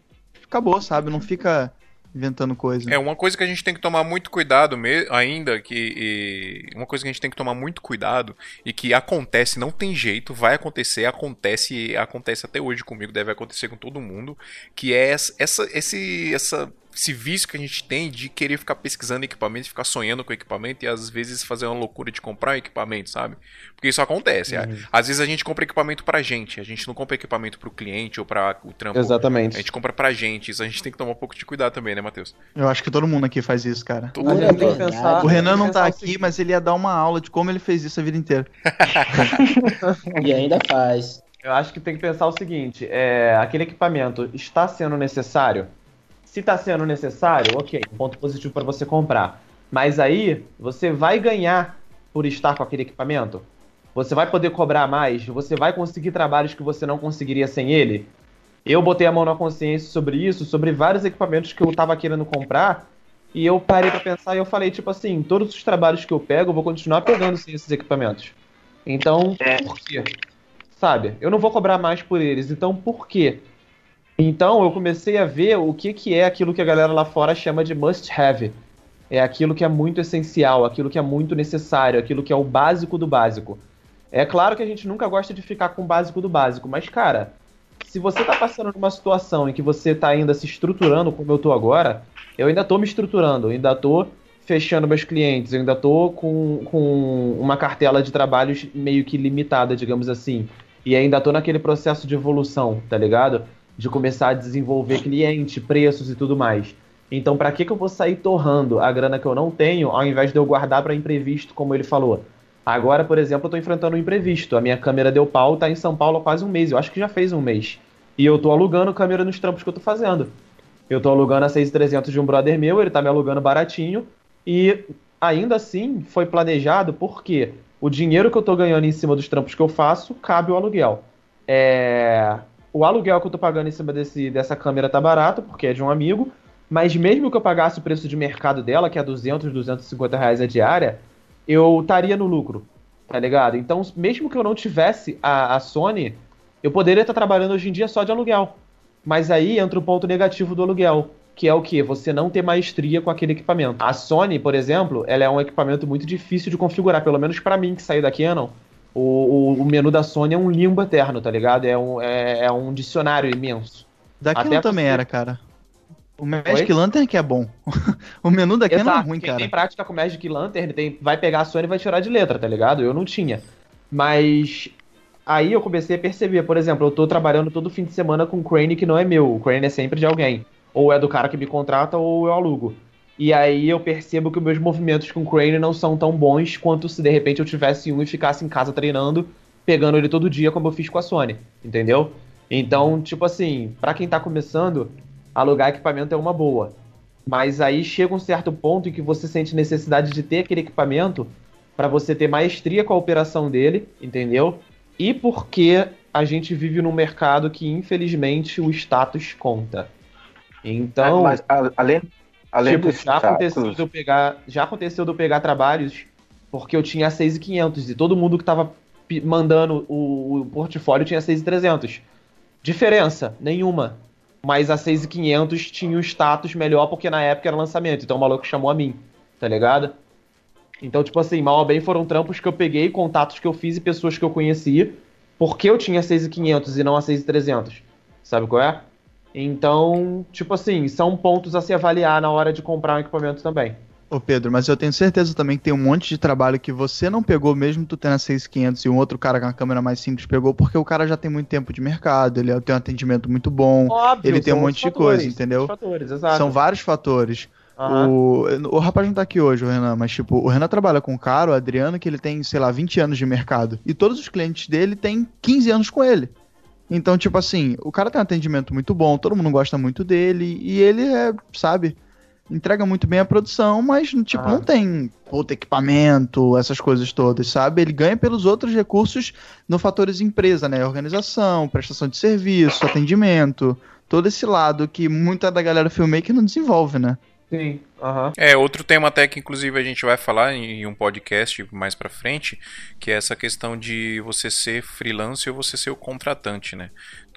acabou, sabe? Não fica inventando coisa. É uma coisa que a gente tem que tomar muito cuidado me- ainda, que e- uma coisa que a gente tem que tomar muito cuidado e que acontece, não tem jeito, vai acontecer, acontece e acontece até hoje comigo, deve acontecer com todo mundo, que é essa, essa- esse, essa, esse vício que a gente tem de querer ficar pesquisando equipamento, ficar sonhando com equipamento e às vezes fazer uma loucura de comprar um equipamento, sabe? Porque isso acontece. Uhum. Às vezes a gente compra equipamento pra gente, a gente não compra equipamento pro cliente ou pra o trampo. A Exatamente. gente compra pra gente, isso a gente tem que tomar um pouco de cuidado também, né, Matheus? Eu acho que todo mundo aqui faz isso, cara. Todo A mundo. tem que pensar. O Renan tem não tá aqui, seguinte, mas ele ia dar uma aula de como ele fez isso a vida inteira. *laughs* E ainda faz. Eu acho que tem que pensar o seguinte: é, aquele equipamento está sendo necessário? Se está sendo necessário, ok, um ponto positivo para você comprar. Mas aí você vai ganhar por estar com aquele equipamento? Você vai poder cobrar mais? Você vai conseguir trabalhos que você não conseguiria sem ele? Eu botei a mão na consciência sobre isso, sobre vários equipamentos que eu tava querendo comprar, e eu parei pra pensar e eu falei, tipo assim, todos os trabalhos que eu pego, eu vou continuar pegando sem esses equipamentos. Então, por quê? Sabe? Eu não vou cobrar mais por eles, então por quê? Então eu comecei a ver o que, que é aquilo que a galera lá fora chama de must have. É aquilo que é muito essencial, aquilo que é muito necessário, aquilo que é o básico do básico. É claro que a gente nunca gosta de ficar com o básico do básico, mas cara, se você tá passando numa situação em que você tá ainda se estruturando como eu tô agora, eu ainda tô me estruturando, ainda tô fechando meus clientes, eu ainda tô com, com uma cartela de trabalhos meio que limitada, digamos assim. E ainda tô naquele processo de evolução, tá ligado? De começar a desenvolver cliente, preços e tudo mais. Então, pra que, que eu vou sair torrando a grana que eu não tenho, ao invés de eu guardar pra imprevisto, como ele falou? Agora, por exemplo, eu tô enfrentando um imprevisto. A minha câmera deu pau, tá em São Paulo há quase um mês. Eu acho que já fez um mês. E eu tô alugando câmera nos trampos que eu tô fazendo. Eu tô alugando a 6,300 de um brother meu, ele tá me alugando baratinho. E ainda assim foi planejado porque o dinheiro que eu tô ganhando em cima dos trampos que eu faço cabe o aluguel. É, O aluguel que eu tô pagando em cima desse, dessa câmera tá barato, porque é de um amigo, mas mesmo que eu pagasse o preço de mercado dela, que é 200, 250 reais a diária, eu estaria no lucro, tá ligado? Então, mesmo que eu não tivesse a, a Sony, eu poderia estar trabalhando hoje em dia só de aluguel. Mas aí entra o ponto negativo do aluguel, que é o que? Você não ter maestria com aquele equipamento. A Sony, por exemplo, ela é um equipamento muito difícil de configurar, pelo menos pra mim que saí da Canon. O, o, menu da Sony é um limbo eterno, tá ligado? É um, é, é um dicionário imenso. Daquilo Até também você- era, cara. O Magic Lantern que é bom. *laughs* o menu daquilo não é ruim, quem cara. tem prática com Magic Lantern tem, vai pegar a Sony e vai tirar de letra, tá ligado? Eu não tinha. Mas aí eu comecei a perceber, por exemplo, eu tô trabalhando todo fim de semana com Crane que não é meu. O Crane é sempre de alguém. Ou é do cara que me contrata ou eu alugo. E aí eu percebo que os meus movimentos com Crane não são tão bons quanto se de repente eu tivesse um e ficasse em casa treinando, pegando ele todo dia como eu fiz com a Sony, entendeu? Então, tipo assim, pra quem tá começando, alugar equipamento é uma boa. Mas aí chega um certo ponto em que você sente necessidade de ter aquele equipamento para você ter maestria com a operação dele, entendeu? E porque a gente vive num mercado que infelizmente o status conta. Então, Mas a- além, além tipo, já aconteceu de eu pegar, já aconteceu de eu pegar trabalhos porque eu tinha 6,500 e todo mundo que tava mandando o, o portfólio tinha 6,300. Diferença nenhuma. Mas a 6,500 tinha o status melhor porque na época era lançamento, então o maluco chamou a mim, tá ligado? Então, tipo assim, mal ou bem foram trampos que eu peguei, contatos que eu fiz e pessoas que eu conheci, porque eu tinha 6,500 e não a 6,300. Sabe qual é? Então, tipo assim, são pontos a se avaliar na hora de comprar um equipamento também. Ô Pedro, mas eu tenho certeza também que tem um monte de trabalho que você não pegou, mesmo tu tendo a 6500 e um outro cara com a câmera mais simples pegou, porque o cara já tem muito tempo de mercado, ele tem um atendimento muito bom, Óbvio, ele tem um monte de fatores, coisa, entendeu? fatores. São vários fatores. Aham. O, o rapaz não tá aqui hoje, o Renan, mas tipo, o Renan trabalha com um cara, o Adriano, que ele tem, sei lá, 20 anos de mercado. E todos os clientes dele têm 15 anos com ele. Então, tipo assim, o cara tem um atendimento muito bom, todo mundo gosta muito dele, e ele é, sabe, entrega muito bem a produção, mas, tipo, Ah. não tem puta equipamento, essas coisas todas, sabe? Ele ganha pelos outros recursos no fatores empresa, né? Organização, prestação de serviço, atendimento, todo esse lado que muita da galera filmmaker não desenvolve, né? Sim, aham. É, outro tema até que inclusive a gente vai falar em um podcast mais pra frente, que é essa questão de você ser freelance ou você ser o contratante, né?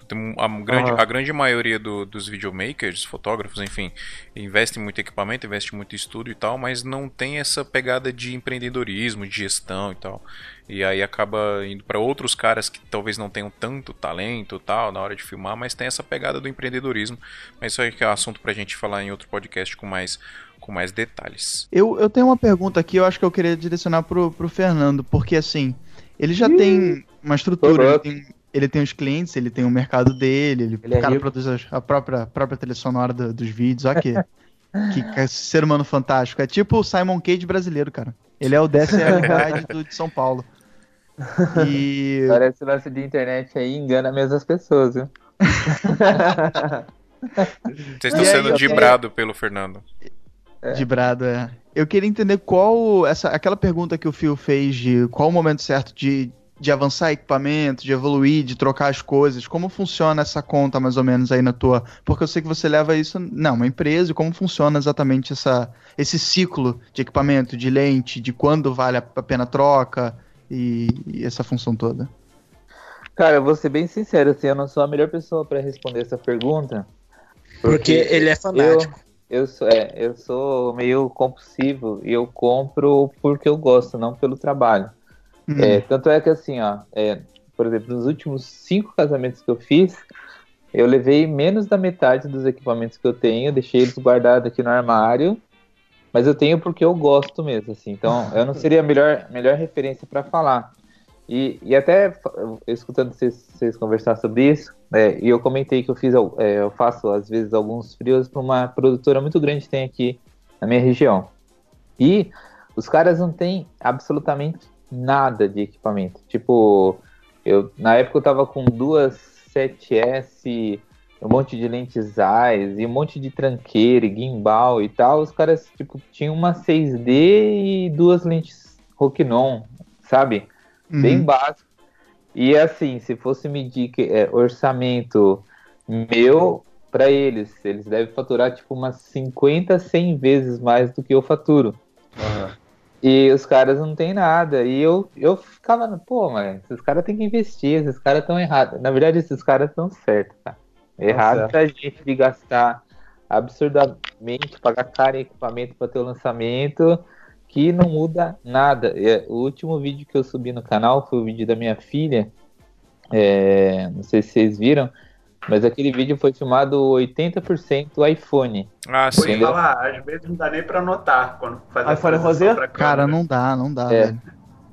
Tem a, grande, Aham. a grande maioria do- dos videomakers, fotógrafos, enfim, investe em muito equipamento, investe muito em estudo e tal, mas não tem essa pegada de empreendedorismo, de gestão e tal. E aí acaba indo pra outros caras que talvez não tenham tanto talento e tal na hora de filmar, mas tem essa pegada do empreendedorismo. Mas isso aí que é assunto pra gente falar em outro podcast com mais, com mais detalhes. Eu, eu tenho uma pergunta aqui, eu acho que eu queria direcionar pro, pro Fernando, porque assim, ele já tem uma estrutura, ele tem, ele tem os clientes, ele tem o mercado dele, ele, Ele é o cara rico. produz a própria, própria trilha sonora do- dos vídeos, olha aqui. *laughs* que, que ser humano fantástico. É tipo o Simon Cage brasileiro, cara. Ele é o Realidade *laughs* do, de São Paulo. E. Parece lance de internet aí, engana mesmo as pessoas, viu? *laughs* Vocês estão sendo dibrado pelo Fernando. De brado, é. Eu queria entender qual. Essa, aquela pergunta que o Phil fez de qual o momento certo de, de avançar equipamento, de evoluir, de trocar as coisas. Como funciona essa conta, mais ou menos, aí na tua. Porque eu sei que você leva isso. Não, uma empresa, e como funciona exatamente essa, esse ciclo de equipamento, de lente, de quando vale a pena a troca e, e essa função toda. Cara, eu vou ser bem sincero, assim, eu não sou a melhor pessoa pra responder essa pergunta. Porque ele é fanático. Eu, eu, sou, é, eu sou meio compulsivo e eu compro porque eu gosto, não pelo trabalho. Hum, É, tanto é que assim, ó, é, por exemplo, nos últimos cinco casamentos que eu fiz, eu levei menos da metade dos equipamentos que eu tenho, deixei eles guardados aqui no armário, mas eu tenho porque eu gosto mesmo, assim. Então, eu não seria a melhor, melhor referência para falar. E, e até escutando vocês, vocês conversar sobre isso, é, e eu comentei que eu fiz, é, eu faço às vezes alguns frios para uma produtora muito grande que tem aqui na minha região. E os caras não têm absolutamente nada de equipamento. Tipo, eu na época eu tava com duas 7S um monte de lentes ZEISS e um monte de tranqueira e gimbal e tal, os caras, tipo, tinham uma 6D e duas lentes Rokinon, sabe? Bem Uhum. básico. E assim, se fosse medir que, é, orçamento meu para eles, eles devem faturar tipo umas 50, 100 vezes mais do que eu faturo. E os caras não tem nada. E eu, eu ficava, pô, mas esses caras têm que investir, esses caras estão errados. Na verdade, esses caras estão certos, cara. Errado certo. pra gente de gastar absurdamente, pagar caro em equipamento para ter o lançamento, que não muda nada. É, O último vídeo que eu subi no canal foi o vídeo da minha filha. É, não sei se vocês viram, mas aquele vídeo foi filmado 80% iPhone. Ah, sim. Entendeu? falar, às vezes não dá nem pra notar quando faz a iPhone rosé? Cara, não dá, não dá, É. velho.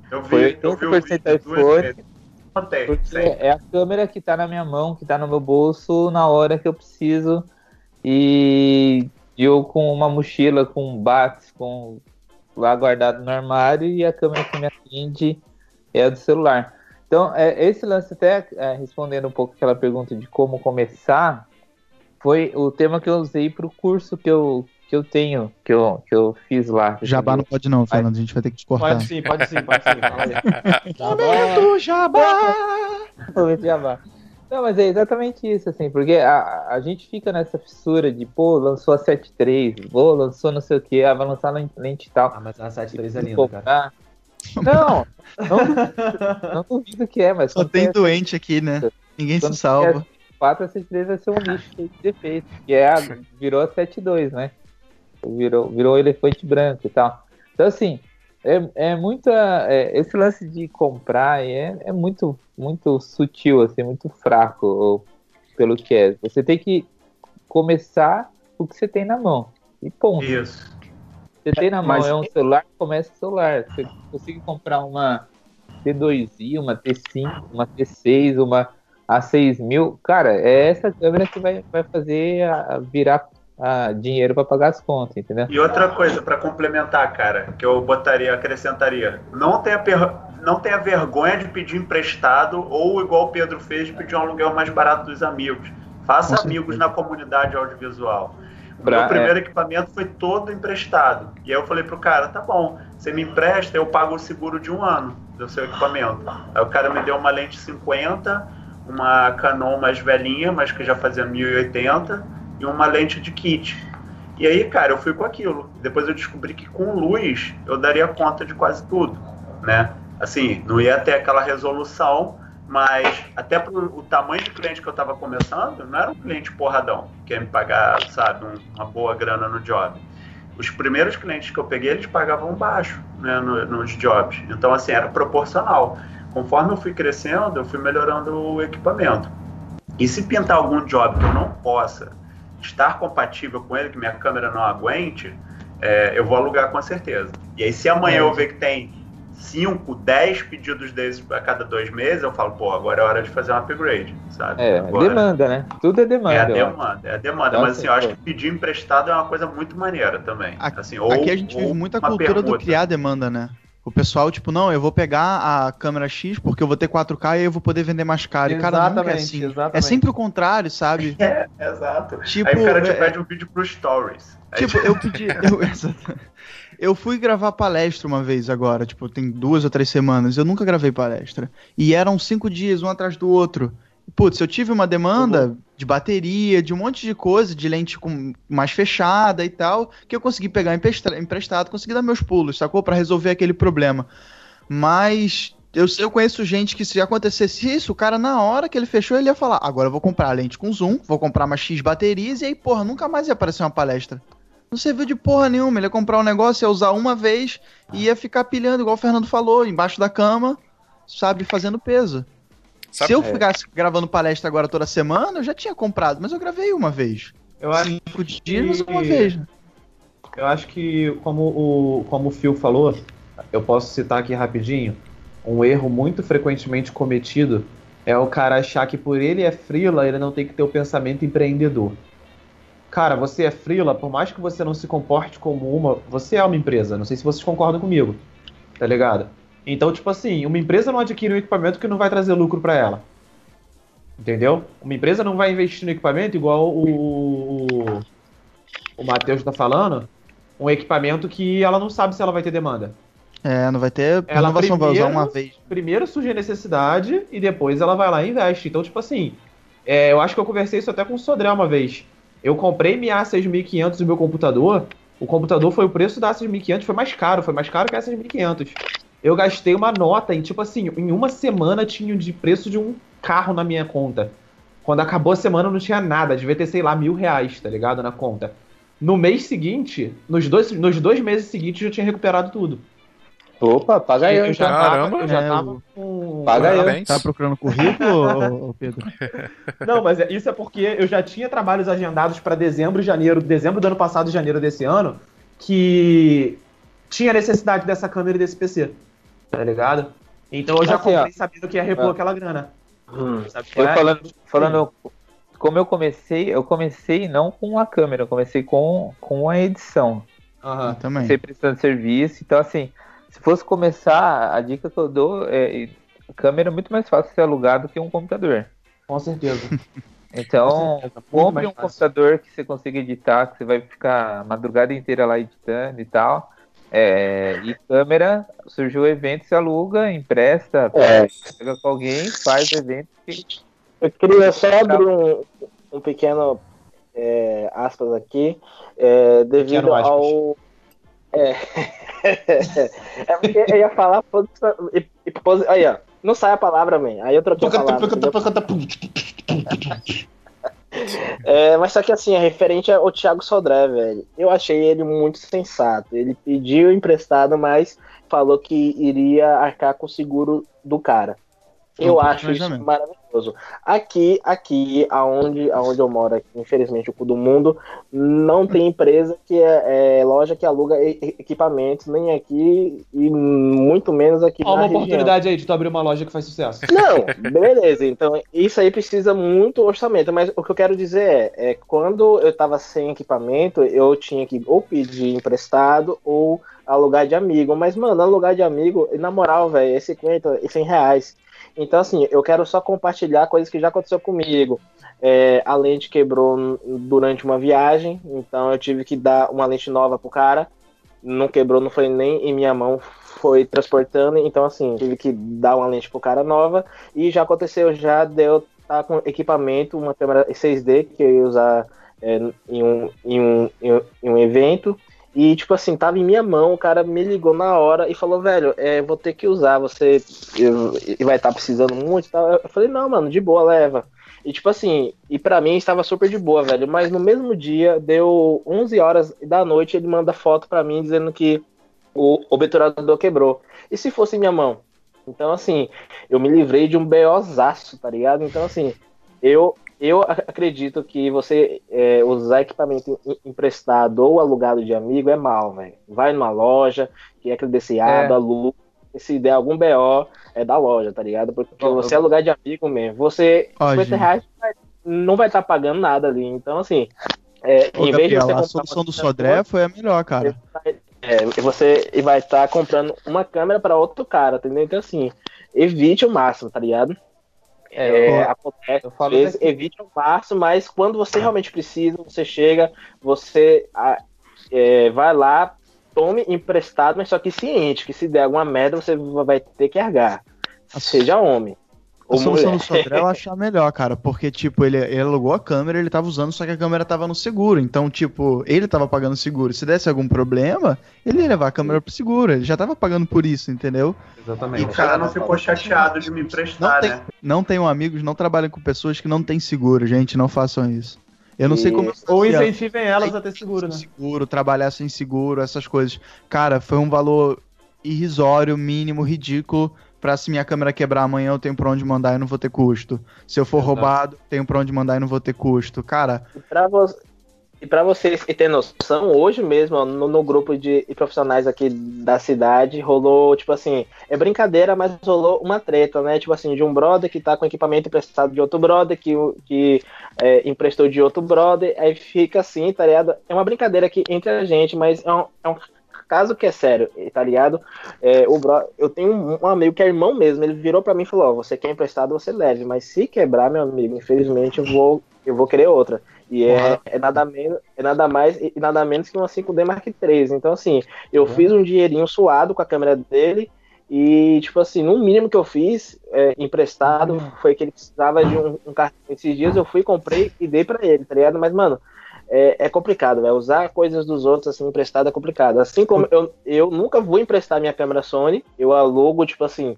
Eu vi, Foi eu vi o 80% vídeo iPhone. Porque é a câmera que tá na minha mão, que tá no meu bolso na hora que eu preciso. E eu com uma mochila com bats com lá guardado no armário e a câmera que me atende é a do celular. Então, é, esse lance até é, respondendo um pouco aquela pergunta de como começar, foi o tema que eu usei para o curso que eu, que eu tenho, que eu, que eu fiz lá. Jabá não pode não, Fernando, a gente vai ter que te cortar. Pode sim, pode sim, pode sim. Momento *laughs* Jabá! Momento *laughs* Jabá. Não, mas é exatamente isso, assim, porque a, a gente fica nessa fissura de, pô, lançou a 7.3, pô, lançou não sei o que, ah, vai lançar lente, lente e tal. Ah, mas a 7.3 é linda, cara. Não, não, *laughs* não duvido que é, mas Só tem tem doente aqui, né? Ninguém se salva. 4 a 7.3 vai ser um lixo de defeito, que é a, virou a 7.2, né? Virou, virou elefante branco e tal. Então, assim, é, é muita. é, esse lance de comprar é, é muito, muito sutil, assim, muito fraco ou, pelo que é. Você tem que começar o que você tem na mão. E ponto. Isso. Você tem na mão, Mas- é um celular, começa o celular. Você consegue comprar uma T2i, uma T5, uma T6, uma A6000. Cara, é essa câmera que vai, vai fazer a, a virar a dinheiro para pagar as contas, entendeu? E outra coisa pra complementar, cara, que eu botaria, acrescentaria, não tenha, per- não tenha vergonha de pedir emprestado ou igual o Pedro fez, de pedir um aluguel mais barato dos amigos. Faça amigos na comunidade audiovisual. O Pra- meu primeiro equipamento foi todo emprestado. E aí eu falei pro cara, tá bom, você me empresta, eu pago o seguro de um ano do seu equipamento. Aí o cara me deu uma lente 50, uma Canon mais velhinha, mas que já fazia 1080, e uma lente de kit. E aí, cara, eu fui com aquilo. Depois eu descobri que com luz eu daria conta de quase tudo, né? Assim, não ia ter aquela resolução, mas até pro o tamanho de cliente que eu tava começando, não era um cliente porradão, que ia me pagar, sabe, um- uma boa grana no job. Os primeiros clientes que eu peguei, eles pagavam baixo, né, no- nos jobs. Então, assim, era proporcional. Conforme eu fui crescendo, eu fui melhorando o equipamento. E se pintar algum job que eu não possa estar compatível com ele, que minha câmera não aguente, é, eu vou alugar com certeza. E aí, se amanhã eu ver que tem 5, 10 pedidos desses a cada dois meses, eu falo, pô, agora é hora de fazer um upgrade, sabe? É, Agora- demanda, né? Tudo é demanda. É a demanda, é a demanda. Então, Mas assim, assim, eu acho que pedir emprestado é uma coisa muito maneira também. Aqui- Assim, ou, Aqui a gente vive muita cultura do permuta. criar demanda, né? O pessoal, tipo, não, eu vou pegar a câmera X porque eu vou ter 4K e aí eu vou poder vender mais caro. E, cara, nunca é Exatamente, assim. É exatamente. sempre o contrário, sabe? *laughs* É, exato. Tipo, Aí o cara te é- pede um vídeo pro Stories. Tipo, eu pedi. Eu, *laughs* exato. Eu fui gravar palestra uma vez agora, tipo, tem duas ou três semanas. Eu nunca gravei palestra. E eram cinco dias, um atrás do outro. Putz, eu tive uma demanda de bateria, de um monte de coisa, de lente com, mais fechada e tal, que eu consegui pegar emprestado, consegui dar meus pulos, sacou? Pra resolver aquele problema. Mas eu, eu conheço gente que se acontecesse isso, o cara na hora que ele fechou, ele ia falar: agora eu vou comprar a lente com zoom, vou comprar uma X baterias e aí, porra, nunca mais ia aparecer uma palestra. Não serviu de porra nenhuma. Ele ia comprar um negócio, ia usar uma vez e ia ficar pilhando, igual o Fernando falou, embaixo da cama, sabe, fazendo peso. Sabe- Se eu É. ficasse gravando palestra agora toda semana, eu já tinha comprado, mas eu gravei uma vez. Eu acho Cinco dias, mas que- uma vez. né? Eu acho que, como o, como o Phil falou, eu posso citar aqui rapidinho, um erro muito frequentemente cometido é o cara achar que por ele é frila, ele não tem que ter o pensamento empreendedor. Cara, você é frila, por mais que você não se comporte como uma, você é uma empresa. Não sei se vocês concordam comigo, tá ligado? Então, tipo assim, uma empresa não adquire um equipamento que não vai trazer lucro pra ela. Entendeu? Uma empresa não vai investir no equipamento igual o, o, o Matheus tá falando, um equipamento que ela não sabe se ela vai ter demanda. É, não vai ter Ela renovação, vai usar primeiro- uma vez. Primeiro surge a necessidade e depois ela vai lá e investe. Então, tipo assim, é, eu acho que eu conversei isso até com o Sodré uma vez. Eu comprei minha A6500 no meu computador. O computador foi o preço da A6500, foi mais caro, foi mais caro que a A6500. Eu gastei uma nota e, tipo assim, em uma semana tinha de preço de um carro na minha conta. Quando acabou a semana não tinha nada, devia ter, sei lá, mil reais, tá ligado? Na conta. No mês seguinte, nos dois, nos dois meses seguintes, eu tinha recuperado tudo. Opa, paga eu, eu já então. tava, Caramba, eu já tava o- com. Paga eu. Parabéns. Tá procurando currículo, *laughs* Pedro? Não, mas é- isso é porque eu já tinha trabalhos agendados para dezembro e janeiro, dezembro do ano passado e janeiro desse ano, que tinha necessidade dessa câmera e desse PC. Tá ligado? Então eu já Assim, ó. comprei sabendo que ia repor É. aquela grana. Hum. Eu é? falando, falando como eu comecei, eu comecei não com a câmera, eu comecei com, com a edição. Aham. Também. Comecei prestando serviço, então assim, se fosse começar, a dica que eu dou é a câmera é muito mais fácil ser alugado que um computador. Com certeza. *laughs* Então, Com certeza, compre um computador que você consiga editar, que você vai ficar a madrugada inteira lá editando e tal. É, e câmera, surgiu o evento, você aluga, empresta, É. pega com alguém, faz o evento. que- Eu queria só abrir um, um pequeno é, aspas aqui, é, devido aspas. ao. É, *laughs* é porque eu ia falar. Aí, ó. Não sai a palavra, man. Aí eu troquei a palavra. *laughs* É, mas só que assim, é referente ao Thiago Sodré, velho. Eu achei ele muito sensato. Ele pediu emprestado, mas falou que iria arcar com o seguro do cara. Eu Um acho isso planejamento. Maravilhoso. Aqui, aqui, aonde, aonde eu moro, aqui, infelizmente, o cu do mundo, não tem empresa que é, é loja que aluga equipamentos, nem aqui e muito menos aqui Ó, uma na região. oportunidade aí de tu abrir uma loja que faz sucesso. *laughs* Não, beleza. Então, isso aí precisa muito orçamento. Mas o que eu quero dizer é, é quando eu tava sem equipamento, eu tinha que ou pedir emprestado ou alugar de amigo. Mas, mano, alugar de amigo, na moral, velho, é 50 e 100 reais. Então, assim, eu quero só compartilhar coisas que já aconteceu comigo. É, a lente quebrou durante uma viagem, então eu tive que dar uma lente nova pro cara. Não quebrou, não foi nem em minha mão, foi transportando. Então, assim, tive que dar uma lente pro cara nova. E já aconteceu, já deu tá com equipamento, uma câmera 6D que eu ia usar é, em, um, em um- em um evento. E, tipo assim, tava em minha mão, o cara me ligou na hora e falou, velho, é, vou ter que usar, você vai estar precisando muito e tal. Eu falei, não, mano, de boa, leva. E, tipo assim, e pra mim estava super de boa, velho. Mas no mesmo dia, deu 11 horas da noite, ele manda foto pra mim dizendo que o obturador quebrou. E se fosse minha mão? Então, assim, eu me livrei de um BOzaço, tá ligado? Então, assim, eu, eu ac- acredito que você é, usar equipamento em- emprestado ou alugado de amigo é mal, velho. Vai numa loja, que é credenciado, É. aluga. e Se der algum BO, é da loja, tá ligado? Porque Ó, você eu- alugar de amigo mesmo, você, Ó, 50 gente. reais não vai estar pagando nada ali. Então, assim, é, Ô, em vez de Gabriel, você a solução do Sodré foi a melhor, cara. é, você vai estar comprando uma câmera para outro cara, entendeu? Então, assim, evite o máximo, tá ligado? É, É, acontece, eu às falo vezes, daqui. evite o máximo, mas quando você realmente precisa, você chega, você é, vai lá, tome emprestado, mas só que ciente, que se der alguma merda, você vai ter que argar. Seja homem. A Ou solução mulher. do Sodré eu *laughs* achei a melhor, cara, porque, tipo, ele, ele alugou a câmera, ele tava usando, só que a câmera tava no seguro. Então, tipo, ele tava pagando seguro. Se desse algum problema, ele ia levar a câmera pro seguro. Ele já tava pagando por isso, entendeu? E Exatamente. o cara não ficou chateado de me Não, emprestar, tem, né? não tenham amigos, não trabalhem com pessoas que não têm seguro, gente. Não façam isso. Eu não sei como. Ou incentivem elas a ter seguro, né? seguro, trabalhar sem seguro, essas coisas. Cara, foi um valor irrisório, mínimo, ridículo. Pra se minha câmera quebrar amanhã, eu tenho pra onde mandar e não vou ter custo. Se eu for Exato. roubado, tenho pra onde mandar e não vou ter custo. Cara, E pra, vo e pra vocês que terem noção, hoje mesmo, no, no grupo de profissionais aqui da cidade, rolou, tipo assim, é brincadeira, mas rolou uma treta, né? Tipo assim, de um brother que tá com equipamento emprestado de outro brother, que, que é, emprestou de outro brother, aí fica assim, tá ligado? É uma brincadeira aqui entre a gente, mas é um, é um caso que é sério, tá ligado? É, o bro, eu tenho um, um amigo que é irmão mesmo, ele virou pra mim e falou, ó, você quer emprestado, você leve, mas se quebrar, meu amigo, infelizmente eu vou, eu vou querer outra. E é, é, nada menos, é nada mais e nada menos que uma 5D Mark III. Então, assim, eu Uhum. fiz um dinheirinho suado com a câmera dele. E, tipo assim, no mínimo que eu fiz, é, emprestado, Uhum. foi que ele precisava de um, um cartão. Esses dias eu fui, comprei e dei pra ele, tá ligado? Mas, mano, é, é complicado, velho. Usar coisas dos outros, assim, emprestado é complicado. Assim como eu, eu nunca vou emprestar minha câmera Sony, eu alugo, tipo assim,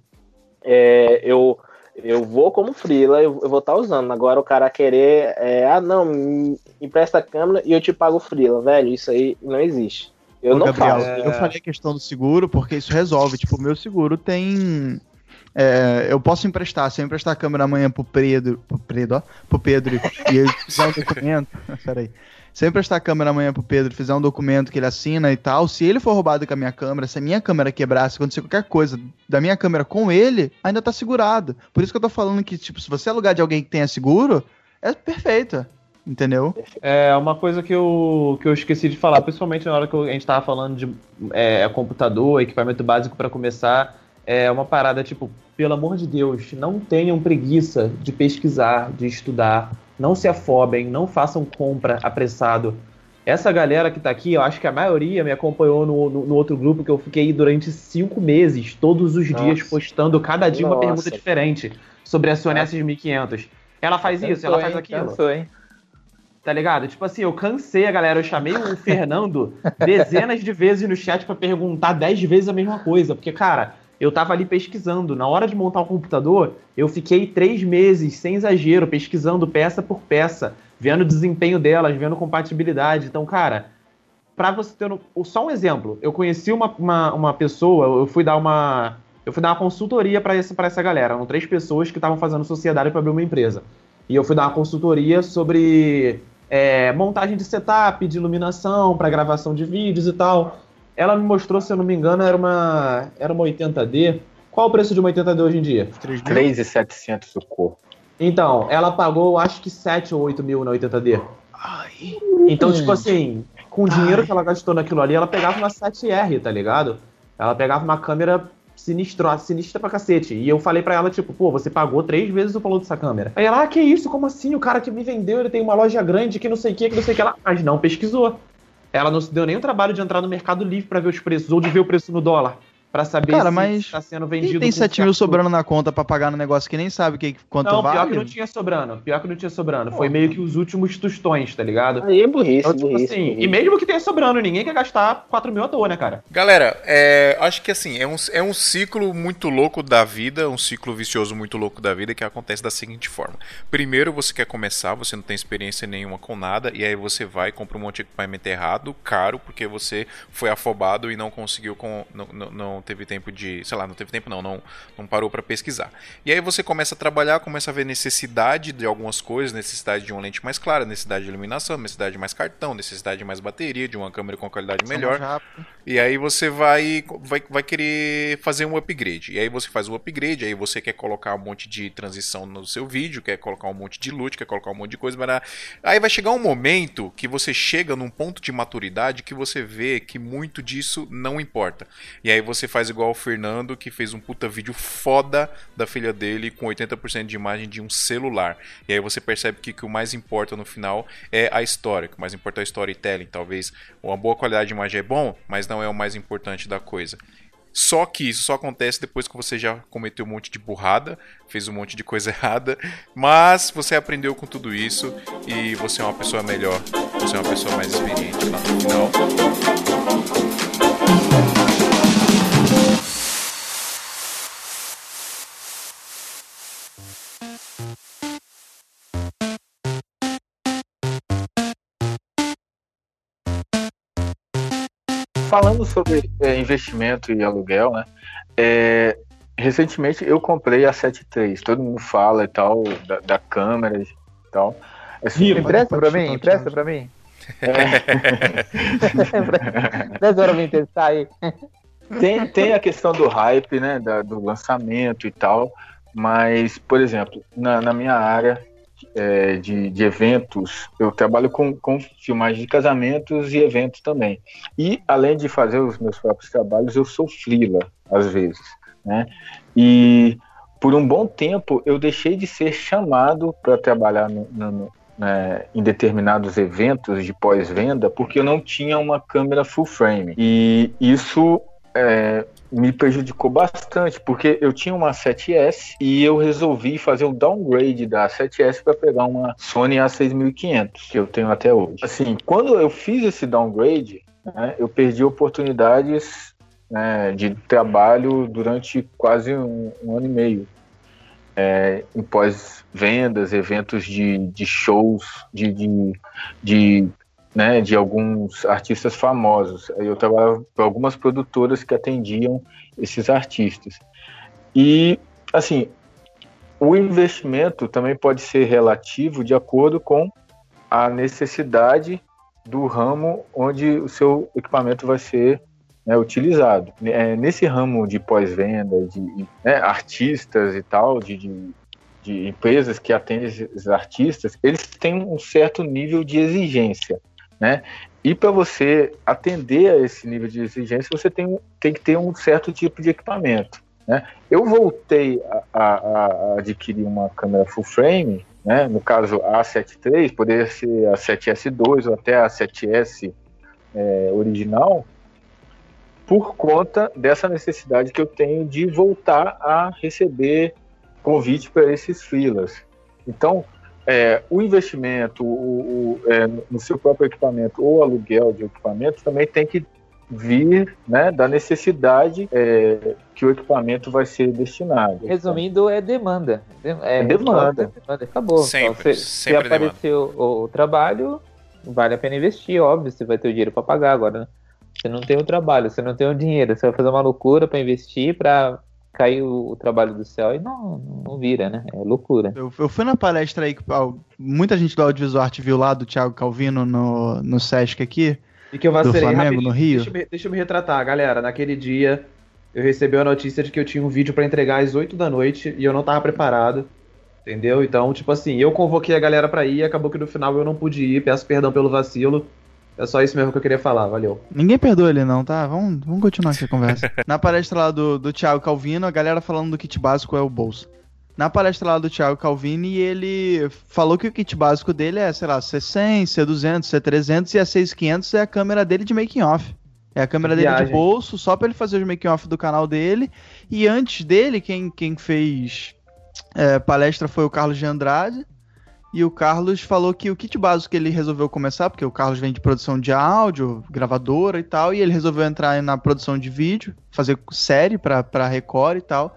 é, eu, eu vou como freela, eu, eu vou estar usando. Agora o cara querer, é, ah, não, me empresta a câmera e eu te pago freela, velho, isso aí não existe. Eu Ô, não Gabriel, faço. eu falei a questão do seguro porque isso resolve. Tipo, o meu seguro tem. é, eu posso emprestar, se eu emprestar a câmera amanhã pro Pedro, pro Pedro, ó, pro Pedro e ele fizer um documento. *laughs* Peraí. Se eu emprestar a câmera amanhã pro Pedro fizer um documento que ele assina e tal, se ele for roubado com a minha câmera, se a minha câmera quebrar, se acontecer qualquer coisa da minha câmera com ele, ainda tá segurado. Por isso que eu tô falando que, tipo, se você alugar de alguém que tenha seguro, é perfeito. Entendeu? É uma coisa que eu, que eu esqueci de falar, principalmente na hora que a gente tava falando de é, computador, equipamento básico para começar. É uma parada tipo, pelo amor de Deus, não tenham preguiça de pesquisar, de estudar, não se afobem, não façam compra apressado. Essa galera que tá aqui, eu acho que a maioria me acompanhou no, no, no outro grupo que eu fiquei durante cinco meses, todos os Nossa. dias, postando cada dia uma Nossa. pergunta diferente sobre a Sony S1500. Ela faz isso, ela faz hein? aquilo. Cansou, hein? Tá ligado? Tipo assim, eu cansei a galera. Eu chamei o *laughs* Fernando dezenas de vezes no chat pra perguntar dez vezes a mesma coisa. Porque, cara, eu tava ali pesquisando. Na hora de montar o computador, eu fiquei três meses, sem exagero, pesquisando peça por peça, vendo o desempenho delas, vendo compatibilidade. Então, cara, pra você ter. no- Só um exemplo. Eu conheci uma, uma, uma pessoa, eu fui dar uma. Eu fui dar uma consultoria pra essa, pra essa galera. Eram três pessoas que estavam fazendo sociedade pra abrir uma empresa. E eu fui dar uma consultoria sobre é, montagem de setup, de iluminação, para gravação de vídeos e tal. Ela me mostrou, se eu não me engano, era uma, era uma 80D. Qual o preço de uma 80D hoje em dia? 3,700 o corpo. Então, ela pagou acho que 7 ou 8 mil na 80D. Então, tipo assim, com o dinheiro que ela gastou naquilo ali, ela pegava uma 7R, tá ligado? Ela pegava uma câmera sinistra, sinistra pra cacete. E eu falei pra ela, tipo, pô, você pagou três vezes o valor dessa câmera. Aí ela, ah, que isso? Como assim? O cara que me vendeu, ele tem uma loja grande, que não sei o que, que não sei o que. Ela, mas não pesquisou. Ela não se deu nem o trabalho de entrar no Mercado Livre pra ver os preços, ou de ver o preço no dólar. Pra saber Cara, se mas tá sendo vendido. Quem tem com 7 mil sobrando na conta pra pagar no negócio que nem sabe que, quanto Não, pior vale? que não tinha sobrando. Pior que não tinha sobrando. Foi meio que os últimos tostões, tá ligado? Aí é burrice, Então, tipo burrice, assim, burrice. e mesmo que tenha sobrando, ninguém quer gastar 4 mil à toa, né, cara? Galera, é, acho que assim, é um, é um ciclo muito louco da vida, um ciclo vicioso muito louco da vida que acontece da seguinte forma. Primeiro você quer começar, você não tem experiência nenhuma com nada, e aí você vai e compra um monte de equipamento errado, caro, porque você foi afobado e não conseguiu com. Não, não, não teve tempo de. sei lá, não teve tempo não, não, não parou pra pesquisar. E aí você começa a trabalhar, começa a ver necessidade de algumas coisas, necessidade de uma lente mais clara, necessidade de iluminação, necessidade de mais cartão, necessidade de mais bateria, de uma câmera com qualidade melhor. E aí você vai, vai, vai querer fazer um upgrade. E aí você faz o upgrade, aí você quer colocar um monte de transição no seu vídeo, quer colocar um monte de loot, quer colocar um monte de coisa. Mas... Aí vai chegar um momento que você chega num ponto de maturidade que você vê que muito disso não importa. E aí você faz igual o Fernando, que fez um puta vídeo foda da filha dele com 80% de imagem de um celular. E aí você percebe que, que o mais importa no final é a história, que o mais importa é o storytelling. Talvez uma boa qualidade de imagem é bom, mas não é o mais importante da coisa. Só que isso só acontece depois que você já cometeu um monte de burrada, fez um monte de coisa *laughs* errada, mas você aprendeu com tudo isso e você é uma pessoa melhor, você é uma pessoa mais experiente lá no final. Falando sobre é, investimento e aluguel, né? é, recentemente eu comprei a 7.3, todo mundo fala e tal, da, da câmera e tal. Assim, Empresta pra mim? Empresta pra mim? *laughs* Empresta pra mim testar aí. tem, tem a questão do hype, né? da- do lançamento e tal. Mas, por exemplo, na, na minha área, é, de, de eventos, eu trabalho com, com filmagem de casamentos e eventos também. E além de fazer os meus próprios trabalhos, eu sou freela às vezes, né? E por um bom tempo eu deixei de ser chamado para trabalhar no, no, né, em determinados eventos de pós-venda porque eu não tinha uma câmera full frame. E isso é, me prejudicou bastante, porque eu tinha uma 7S e eu resolvi fazer um downgrade da 7S para pegar uma Sony A6500, que eu tenho até hoje. Assim, quando eu fiz esse downgrade, né, eu perdi oportunidades né, de trabalho durante quase um, um ano e meio. É, em pós-vendas, eventos de, de shows, de, de, de né, de alguns artistas famosos. Eu trabalhava para algumas produtoras que atendiam esses artistas. E, assim, o investimento também pode ser relativo de acordo com a necessidade do ramo onde o seu equipamento vai ser né, utilizado. É, nesse ramo de pós-venda, de né, artistas e tal, de, de, de empresas que atendem esses artistas, eles têm um certo nível de exigência né? E para você atender a esse nível de exigência, você tem, tem que ter um certo tipo de equipamento. Né? Eu voltei a, a, a adquirir uma câmera full frame, né? no caso a A7 III, poderia ser a 7S2 ou até a 7S é, original, por conta dessa necessidade que eu tenho de voltar a receber convite para esses filas. Então, é, o investimento o, o, é, no seu próprio equipamento ou aluguel de equipamento também tem que vir né, da necessidade é, que o equipamento vai ser destinado. Resumindo, é demanda. É, é demanda. demanda. Acabou. Sempre, então, se, sempre se apareceu o, o, trabalho, vale a pena investir, óbvio, você vai ter o dinheiro para pagar agora, né? Você não tem o trabalho, você não tem o dinheiro, você vai fazer uma loucura para investir, para cai o, o, trabalho do céu e não, não vira, né? É loucura. Eu, eu fui na palestra aí que muita gente do Audiovisual Arte viu lá do Thiago Calvino no, no Sesc aqui. E que eu vacilei do Flamengo, no Rio. Deixa eu, me, deixa eu me retratar, galera. Naquele dia eu recebi a notícia de que eu tinha um vídeo para entregar às 8 da noite e eu não tava preparado. Entendeu? Então, tipo assim, eu convoquei a galera para ir, acabou que no final eu não pude ir, peço perdão pelo vacilo. É só isso mesmo que eu queria falar, valeu. Ninguém perdoa ele não, tá? Vamos, vamos continuar aqui a conversa. *laughs* Na palestra lá do, do Thiago Calvino, a galera falando do kit básico é o bolso. Na palestra lá do Thiago Calvini, ele falou que o kit básico dele é, sei lá, C100, C200, C300 e a 6500 é a câmera dele de making off. É a câmera dele de bolso, só para ele fazer o making off do canal dele. E antes dele, quem, quem fez é, palestra foi o Carlos de Andrade. E o Carlos falou que o kit básico que ele resolveu começar, porque o Carlos vem de produção de áudio, gravadora e tal, e ele resolveu entrar na produção de vídeo, fazer série pra, pra Record e tal.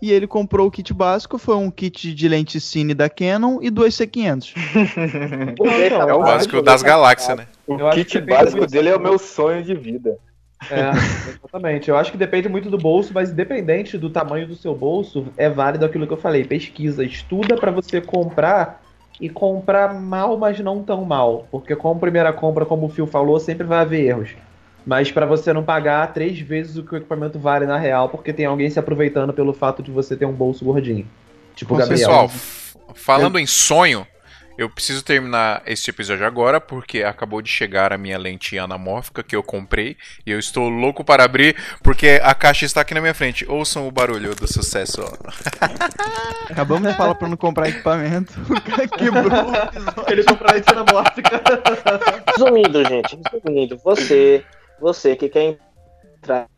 E ele comprou o kit básico, foi um kit de lente cine da Canon e dois C500. *laughs* é o básico das galáxias, né? O kit básico dele é o meu sonho de vida. É, exatamente. Eu acho que depende muito do bolso, mas independente do tamanho do seu bolso, é válido aquilo que eu falei. Pesquisa, estuda para você comprar e comprar mal, mas não tão mal. Porque com a primeira compra, como o Phil falou, sempre vai haver erros. Mas para você não pagar três vezes o que o equipamento vale na real, porque tem alguém se aproveitando pelo fato de você ter um bolso gordinho. Tipo o Gabriel. Pessoal, falando em sonho, eu preciso terminar este episódio agora, porque acabou de chegar a minha lente anamórfica que eu comprei e eu estou louco para abrir, porque a caixa está aqui na minha frente. Ouçam o barulho do sucesso. *laughs* Acabamos de falar para não comprar equipamento. *laughs* O cara quebrou Ele comprou a lente anamórfica. Resumindo, gente, resumindo, você, você que quer entrar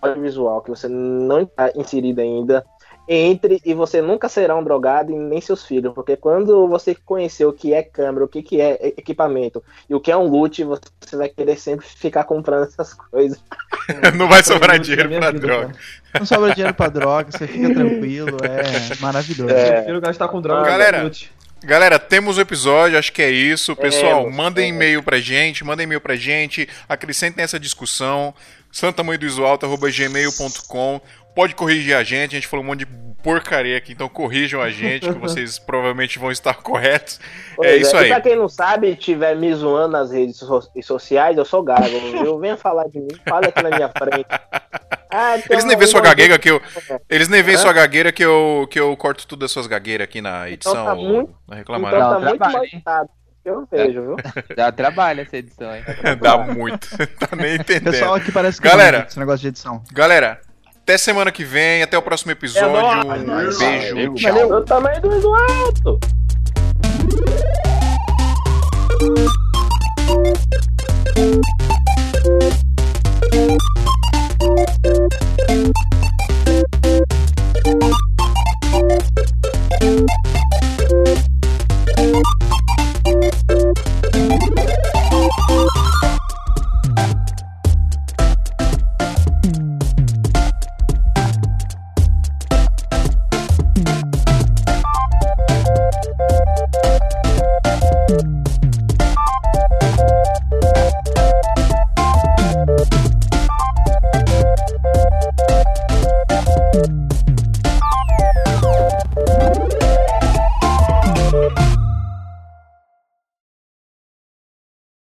no audiovisual, que você não está inserido ainda, entre e você nunca será um drogado e nem seus filhos, porque quando você conhecer o que é câmera, o que, que é equipamento e o que é um loot, você vai querer sempre ficar comprando essas coisas. *laughs* Não vai sobrar dinheiro pra droga. Não sobra dinheiro pra droga, você fica *laughs* tranquilo, é maravilhoso. É. Eu prefiro gastar com droga. Galera, Galera, temos o episódio, acho que é isso. Pessoal, é, mandem e-mail pra gente, mandem e-mail pra gente, acrescentem essa discussão. santamanhodoisoalto.gmail.com pode corrigir a gente. A gente falou um monte de porcaria aqui, então corrijam a gente, que *laughs* vocês provavelmente vão estar corretos. Pois é isso é. aí. E pra quem não sabe, tiver me zoando nas redes sociais, eu sou gago, viu? *laughs* Venha falar de mim, fala aqui na minha frente. Ah, então Eles nem vêem aí sua gagueira que eu. Eles nem veem sua gagueira que eu, que eu corto tudo das suas gagueiras aqui na edição. tá muito- Não reclama Então tá muito trabalho, mal. Eu vejo, viu? *laughs* Dá trabalho essa edição, hein? Dá muito. tá nem entendendo. pessoal aqui parece que Galera. manja esse negócio de edição. Galera, até semana que vem, até o próximo episódio. É um beijo, valeu, tchau. Valeu. Eu também do alto. Thank you.